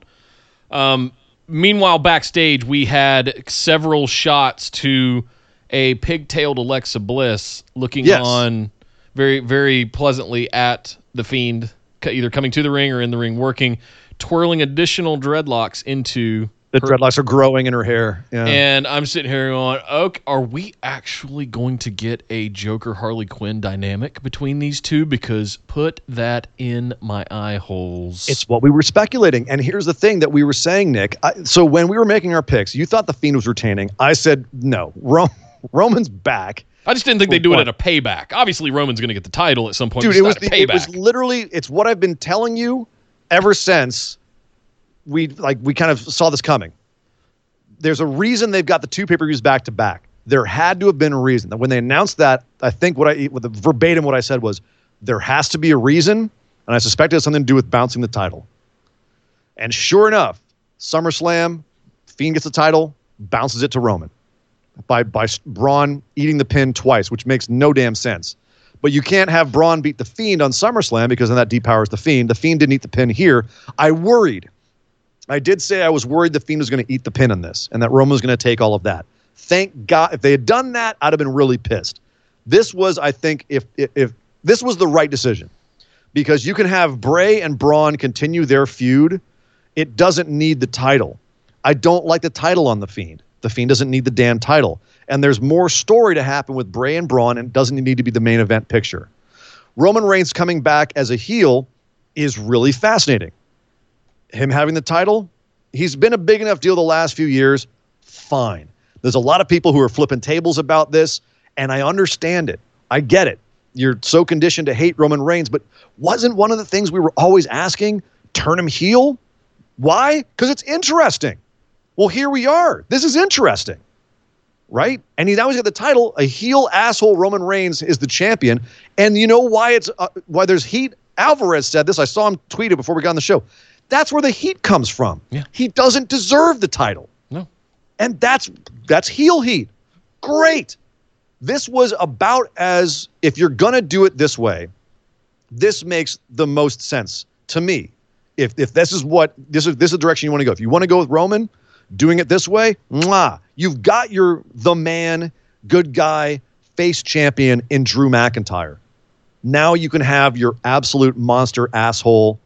Um, meanwhile, backstage we had several shots to a pigtailed Alexa Bliss looking Yes. on very very pleasantly at the Fiend, either coming to the ring or in the ring working, twirling additional dreadlocks into The her- dreadlocks are growing in her hair. Yeah. And I'm sitting here going, okay, are we actually going to get a Joker Harley Quinn dynamic between these two? Because put that in my eye holes. It's what we were speculating. And here's the thing that we were saying, Nick. I, so when we were making our picks, you thought the Fiend was retaining. I said, no, Ro- Roman's back. I just didn't think they'd do it at a payback. Obviously, Roman's going to get the title at some point. Dude, it was, the, it was literally, it's what I've been telling you ever since we like we kind of saw this coming. There's a reason they've got the two pay-per-views back to back. There had to have been a reason. When they announced that, I think what I with the verbatim what I said was there has to be a reason, and I suspect it has something to do with bouncing the title. And sure enough, SummerSlam, Fiend gets the title, bounces it to Roman by by Braun eating the pin twice, which makes no damn sense. But you can't have Braun beat the Fiend on SummerSlam because then that depowers the Fiend. The Fiend didn't eat the pin here. I worried. I did say I was worried the Fiend was going to eat the pin in this and that Roman was going to take all of that. Thank God. If they had done that, I'd have been really pissed. This was, I think, if if, if this was the right decision, because you can have Bray and Braun continue their feud. It doesn't need the title. I don't like the title on the Fiend. The Fiend doesn't need the damn title. And there's more story to happen with Bray and Braun, and it doesn't need to be the main event picture. Roman Reigns coming back as a heel is really fascinating. Him having the title, he's been a big enough deal the last few years. Fine. There's a lot of people who are flipping tables about this, and I understand it. I get it. You're so conditioned to hate Roman Reigns, but wasn't one of the things we were always asking turn him heel? Why? Because it's interesting. Well, here we are. This is interesting, right? And he's always got the title. A heel asshole Roman Reigns is the champion, and you know why it's uh, why there's heat. Alvarez said this. I saw him tweet it before we got on the show. That's where the heat comes from. Yeah. He doesn't deserve the title, no. and that's that's heel heat. Great. This was about as if you're gonna do it this way. This makes the most sense to me. If if this is what this is this is the direction you want to go. If you want to go with Roman, doing it this way, mwah, you've got your the man, good guy, face champion in Drew McIntyre. Now you can have your absolute monster asshole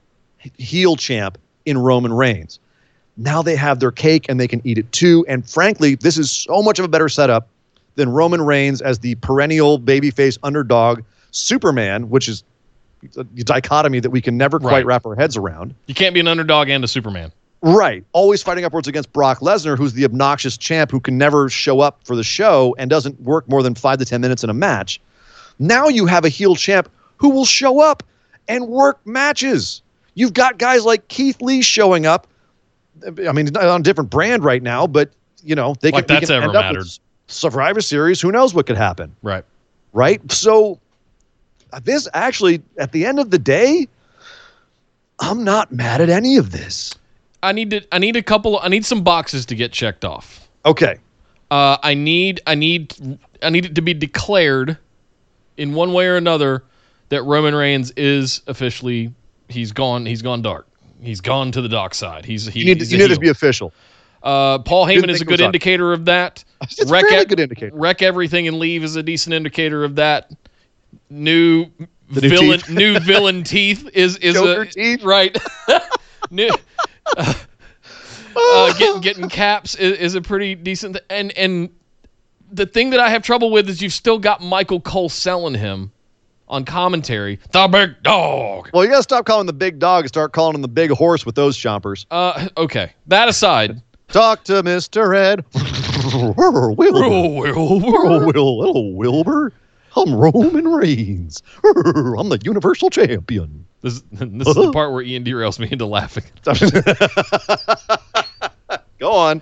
heel champ in Roman Reigns. Now they have their cake and they can eat it too. And frankly, this is so much of a better setup than Roman Reigns as the perennial babyface underdog Superman, which is a dichotomy that we can never quite Right. wrap our heads around. You can't be an underdog and a Superman. Right. Always fighting upwards against Brock Lesnar, who's the obnoxious champ who can never show up for the show and doesn't work more than five to 10 minutes in a match. Now you have a heel champ who will show up and work matches. You've got guys like Keith Lee showing up. I mean, on a different brand right now, but, you know, they Like can, we that's can ever end up mattered. Survivor Series. Who knows what could happen? Right. right? So this actually, at the end of the day, I'm not mad at any of this. I need to. I need a couple. I need some boxes to get checked off. Okay. Uh, I need. I need. I need it to be declared, in one way or another, that Roman Reigns is officially. He's gone. He's gone dark. He's gone to the dark side. He's. He, You need, to, he's you need to be official. Uh, Paul Heyman is a good was on. indicator of that. It's a fairly good indicator. Wreck everything and leave is a decent indicator of that. New The villain, teeth. new villain teeth is is Joker a teeth. right. new. Uh, uh, getting getting caps is, is a pretty decent th- and and the thing that I have trouble with is you've still got Michael Cole selling him on commentary. The big dog. Well, you got to stop calling the big dog and start calling him the big horse with those chompers. Uh, okay. That aside, Talk to Mr. Ed. Wilbur. Oh, Wilbur. Oh, hello, Wilbur. I'm Roman Reigns. I'm the Universal Champion. This, this is the part where Ian derails me into laughing. Go on.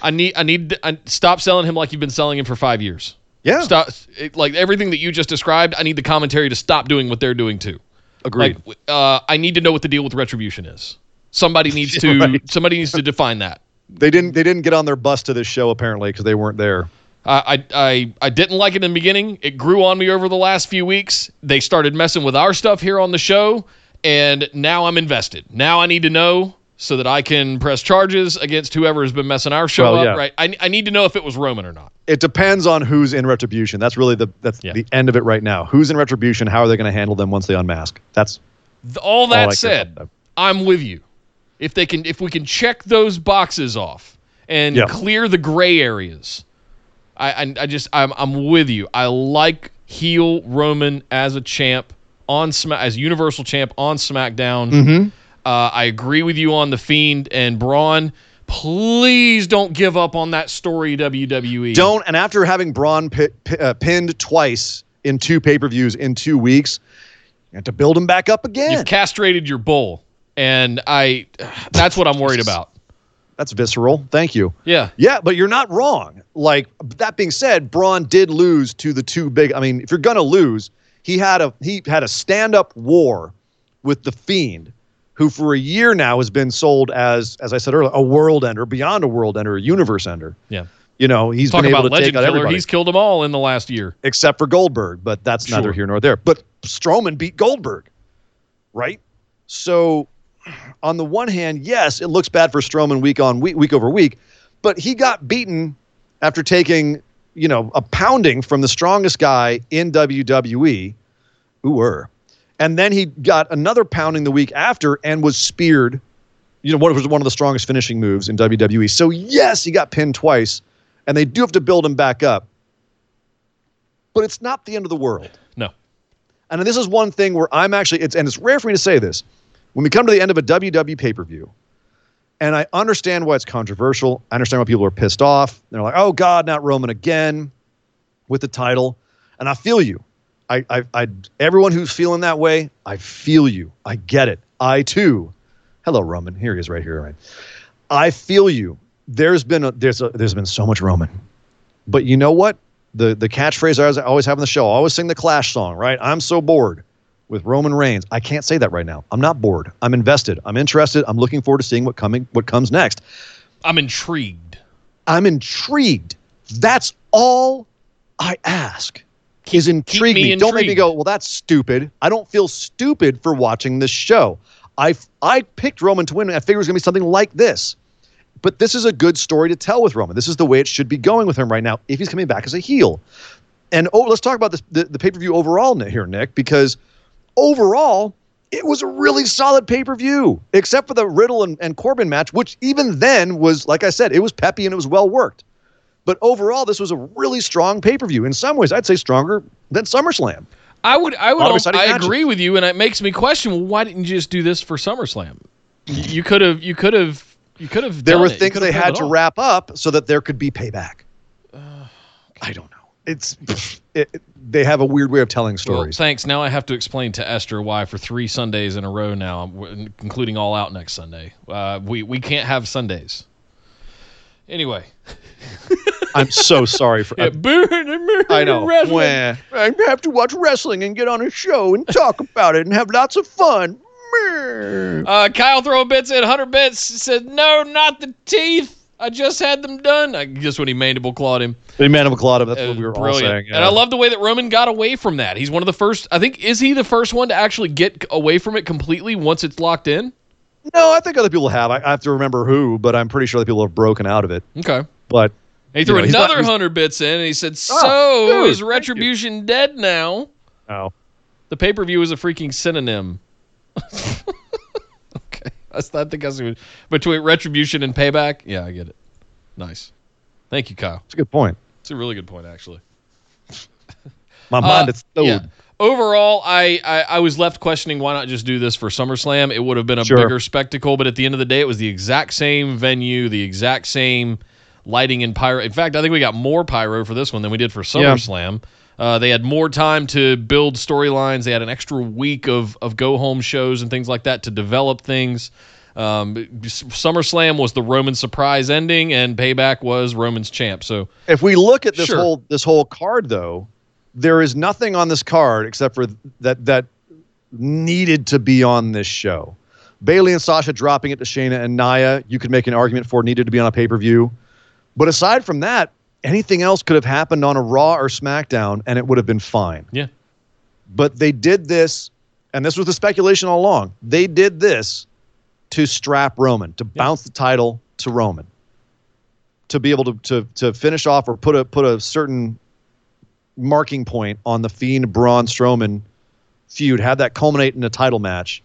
I need, I need, I, stop selling him like you've been selling him for five years. Yeah. Stop, it, like everything that you just described. I need the commentary to stop doing what they're doing too. Agreed. Like, uh, I need to know what the deal with retribution is. Somebody needs to, Right. somebody needs to define that. they didn't. They didn't get on their bus to this show apparently because they weren't there. I, I I I didn't like it in the beginning. It grew on me over the last few weeks. They started messing with our stuff here on the show, and now I'm invested. Now I need to know so that I can press charges against whoever has been messing our show Well, up. yeah. Right? I, I need to know if it was Roman or not. It depends on who's in retribution. That's really the that's Yeah. the end of it right now. Who's in retribution? How are they going to handle them once they unmask? That's Th- All that I care said. I'm with you. If they can, if we can check those boxes off and Yeah. clear the gray areas, I, I, I just, I'm, I'm with you. I like heel Roman as a champ on Smack, as Universal champ on SmackDown. Mm-hmm. Uh, I agree with you on the Fiend and Braun. Please don't give up on that story, WWE. don't. And after having Braun pi- pi- uh, pinned twice in two pay per views in two weeks, you have to build him back up again. You've castrated your bull, and I. That's what I'm worried about. That's visceral. Thank you. Yeah. Yeah, but you're not wrong. Like that being said, Braun did lose to the two big. I mean, if you're gonna lose, he had a he had a stand up war with the Fiend, who for a year now has been sold as as I said earlier a world ender, beyond a world ender, a universe ender. Yeah. You know, he's Talk been about able to legend take out killer. everybody He's killed them all in the last year. except for Goldberg, but that's neither here nor there. But Strowman beat Goldberg, right? So, on the one hand, yes, it looks bad for Strowman week on week, week over week, but he got beaten after taking, you know, a pounding from the strongest guy in WWE, Ooh, er. and then he got another pounding the week after and was speared. You know, what was one of the strongest finishing moves in WWE. So yes, he got pinned twice, and they do have to build him back up but it's not the end of the world. No. And this is one thing where I'm actually it's and it's rare for me to say this. When we come to the end of a WWE pay-per-view, and I understand why it's controversial. I understand why people are pissed off. They're like, "Oh God, not Roman again with the title." And I feel you. I, I, I, everyone who's feeling that way, I feel you. I get it. I too. Hello, Roman. Here he is, right here. Right. I feel you. There's been a, there's a, there's been so much Roman, but you know what? The the catchphrase I always- have on the show. I always sing the Clash song, right? I'm so bored with Roman Reigns. I can't say that right now. I'm not bored. I'm invested. I'm interested. I'm looking forward to seeing what coming what comes next. I'm intrigued. I'm intrigued. That's all I ask. Is intrigue me me. Don't make me go, well, that's stupid. I don't feel stupid for watching this show. I I picked Roman to win. I figured it was going to be something like this. But this is a good story to tell with Roman. This is the way it should be going with him right now if he's coming back as a heel. And oh, let's talk about this, the, the pay per view overall here, Nick, because overall, it was a really solid pay per view, except for the Riddle and, and Corbin match, which even then was, like I said, it was peppy and it was well worked. But overall, this was a really strong pay per view. In some ways, I'd say stronger than SummerSlam. I would, I would, Lot of al- exciting I matches. agree with you, and it makes me question. Well, why didn't you just do this for SummerSlam? You- could have, you could have, you could have. There were things they had to wrap up so that there could be payback. I don't know. It's it, they have a weird way of telling Well, stories. thanks. Now I have to explain to Esther why for three Sundays in a row now, including All Out next Sunday, uh, we we can't have Sundays. Anyway, I'm so sorry for. yeah, I know. Wrestling. Wah. I have to watch wrestling and get on a show and talk about it and have lots of fun. Uh, Kyle throwing bits in 100 bits said, "No, not the teeth. I just had them done." I guess when he mandible clawed him. He mandible clawed him. that's what we were brilliant. all saying. And I love the way that Roman got away from that. He's one of the first. I think is he the first one to actually get away from it completely once it's locked in. No, I think other people have. I, I have to remember who, but I'm pretty sure that people have broken out of it. Okay. But And he threw You know, another hundred bits in, and he said, ah, "So Oh, dude, is. Retribution dead now? no. The pay per view is a freaking synonym." That's, I think that's between Retribution and Payback. Yeah, I get it. Nice. Thank you, Kyle. It's a good point. It's a really good point, actually. My mind Uh, is stowed. yeah. Overall, I, I I was left questioning why not just do this for SummerSlam. It would have been a Sure. bigger spectacle, but at the end of the day, it was the exact same venue, the exact same lighting and pyro. In fact, I think we got more pyro for this one than we did for SummerSlam. Uh, they had more time to build storylines. They had an extra week of of go home shows and things like that to develop things. Um, SummerSlam was the Roman surprise ending, and Payback was Roman's champ. So If we look at this Sure. whole this whole card, though, there is nothing on this card except for that that needed to be on this show. Bayley and Sasha dropping it to Shayna and Nia, you could make an argument for needed to be on a pay per view. But aside from that, anything else could have happened on a Raw or SmackDown, and it would have been fine. yeah, But they did this, and this was the speculation all along. They did this to strap Roman, to bounce the title to Roman, to be able to to to finish off or put a put a certain marking point on the Fiend Braun Strowman feud, have that culminate in a title match,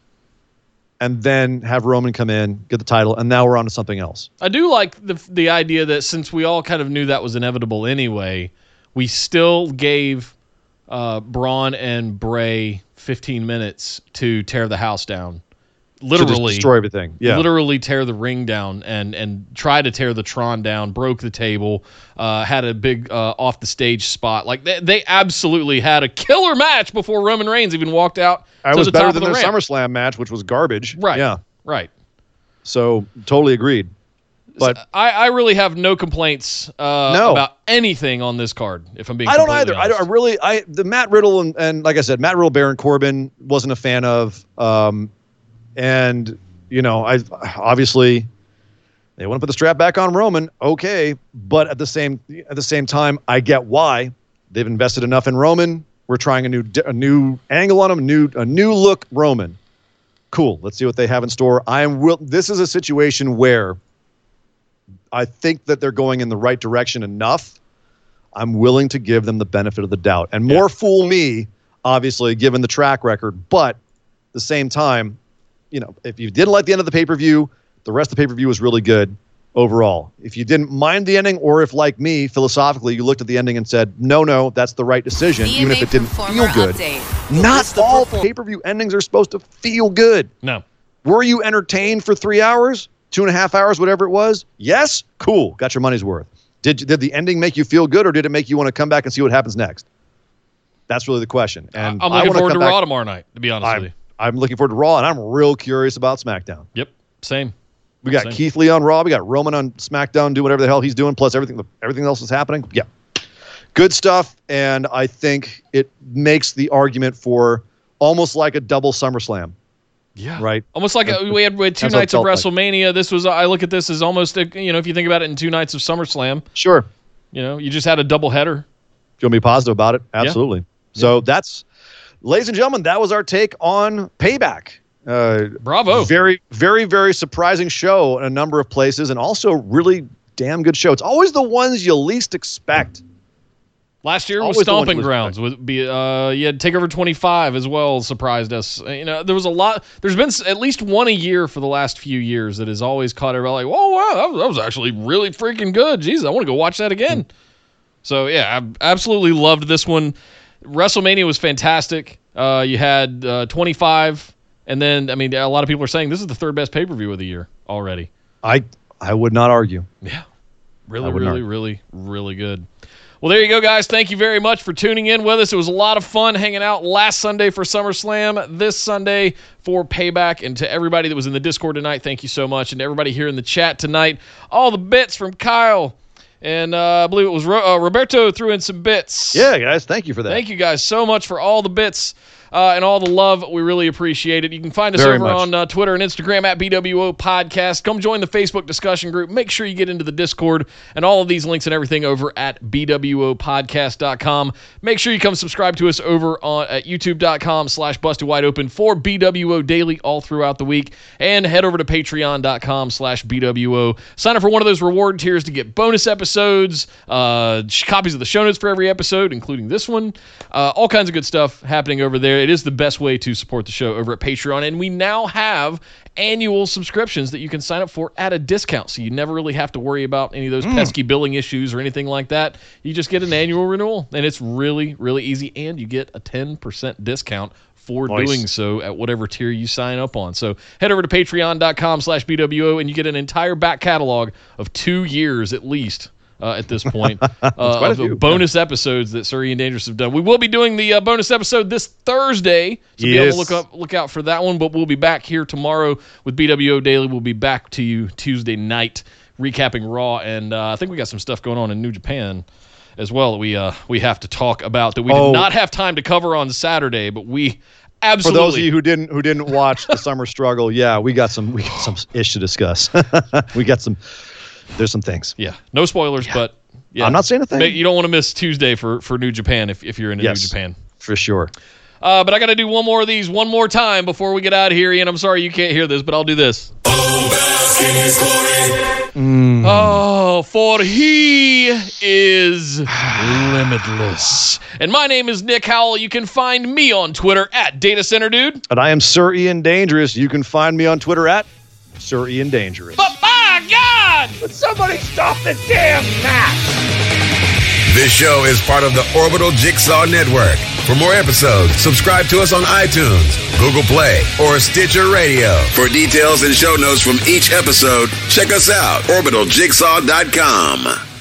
and then have Roman come in, get the title, and now we're on to something else. I do like the the idea that since we all kind of knew that was inevitable anyway, we still gave uh, Braun and Bray 15 minutes to tear the house down, literally destroy everything. Yeah. literally tear the ring down and and try to tear the Tron down, broke the table, uh, had a big uh, off the stage spot. Like they, they absolutely had a killer match before Roman Reigns even walked out. To was better than the their ramp. SummerSlam match, which was garbage. Right. Yeah. Right. So totally agreed. But I, I really have no complaints uh, No. about anything on this card. If I'm being, I don't either. I, don't, I really, I the Matt Riddle and, and like I said, Matt Riddle, Baron Corbin wasn't a fan of, um, and you know, I obviously they want to put the strap back on Roman. Okay, but at the same at the same time, I get why they've invested enough in Roman. We're trying a new a new angle on him, a new a new look Roman. Cool. Let's see what they have in store. I am will. This is a situation where I think that they're going in the right direction enough. I'm willing to give them the benefit of the doubt and more fool me, obviously, given the track record. But at the same time, you know, if you didn't like the end of the pay per view, the rest of the pay per view was really good overall. If you didn't mind the ending, or if, like me, philosophically, you looked at the ending and said, no, no, that's the right decision, even if it didn't feel good. Not all pay per view endings are supposed to feel good. No. Were you entertained for three hours, two and a half hours, whatever it was? Yes, cool, got your money's worth. Did did the ending make you feel good, or did it make you want to come back and see what happens next? That's really the question. And I'm looking wanna forward to back- Raw tomorrow night. To be honest with I'm, you. I'm looking forward to Raw, and I'm real curious about SmackDown. Yep. Same. We got Same. Keith Lee on Raw. We got Roman on SmackDown, do whatever the hell he's doing, plus everything everything else is happening. Yeah, good stuff. And I think it makes the argument for almost like a double SummerSlam, Yeah. right? Almost like a, we had, we had two That's nights of felt like. WrestleMania. This was I look at this as almost a, you know if you think about it in two nights of SummerSlam. Sure. You know you just had a double header. If you want to be positive about it, absolutely. So that's, ladies and gentlemen, that was our take on Payback. Uh, Bravo. Very, very, very surprising show in a number of places, and also really damn good show. It's always the ones you least expect. Last year was Always one Stomping Grounds. Would be uh, you had Takeover 25 as well surprised us. You know there was a lot. There's been at least one a year for the last few years that has always caught everybody like, whoa, wow, that was, that was actually really freaking good. Jesus, I want to go watch that again. So yeah, I absolutely loved this one. WrestleMania was fantastic. Uh, you had uh, 25, and then I mean a lot of people are saying this is the third best pay per view of the year already. I, I would not argue. Yeah. Really, really, really, really good. Well, there you go, guys. Thank you very much for tuning in with us. It was a lot of fun hanging out last Sunday for SummerSlam, this Sunday for Payback. And to everybody that was in the Discord tonight, thank you so much. And to everybody here in the chat tonight, all the bits from Kyle. And uh, I believe it was Ro- uh, Roberto threw in some bits. Yeah, guys, thank you for that. Thank you guys so much for all the bits uh, and all the love. We really appreciate it. You can find us Very over much. on uh, Twitter and Instagram at BWO Podcast. Come join the Facebook discussion group. Make sure you get into the Discord and all of these links and everything over at BWOPodcast.com. Make sure you come subscribe to us over on at YouTube.com slash Busted Wide Open for BWO Daily all throughout the week. And head over to Patreon.com slash BWO. Sign up for one of those reward tiers to get bonus episodes, uh, copies of the show notes for every episode, including this one. Uh, all kinds of good stuff happening over there. It is the best way to support the show over at Patreon. And we now have annual subscriptions that you can sign up for at a discount. So you never really have to worry about any of those pesky billing issues or anything like that. You just get an annual renewal, and it's really, really easy. And you get a 10% discount for Nice. doing so at whatever tier you sign up on. So head over to patreon.com slash BWO and you get an entire back catalog of two years at least. Uh, at this point, uh, few, bonus episodes that Sir Ian Dangerous have done. We will be doing the uh, bonus episode this Thursday, so be able Yes. to look up, look out for that one. But we'll be back here tomorrow with BWO Daily. We'll be back to you Tuesday night, recapping Raw, and uh, I think we got some stuff going on in New Japan as well that we uh, we have to talk about that we Oh. did not have time to cover on Saturday, but we Absolutely. For those of you who didn't who didn't watch the summer struggle, yeah, we got some we got some ish to discuss. we got some. There's some things. yeah, no spoilers, but yeah, I'm not saying a thing. You don't want to miss Tuesday for for New Japan if if you're into Yes. New Japan. for sure. Uh, but I got to do one more of these one more time before we get out of here. Ian, I'm sorry you can't hear this, but I'll do this. Oh, for he is limitless. And my name is Nick Howell. You can find me on Twitter at Data Center Dude. And I am Sir Ian Dangerous. You can find me on Twitter at Sir Ian Dangerous. But my God! Would somebody stop the damn match? This show is part of the Orbital Jigsaw Network. For more episodes, subscribe to us on iTunes, Google Play, or Stitcher Radio. For details and show notes from each episode, check us out, orbitaljigsaw.com.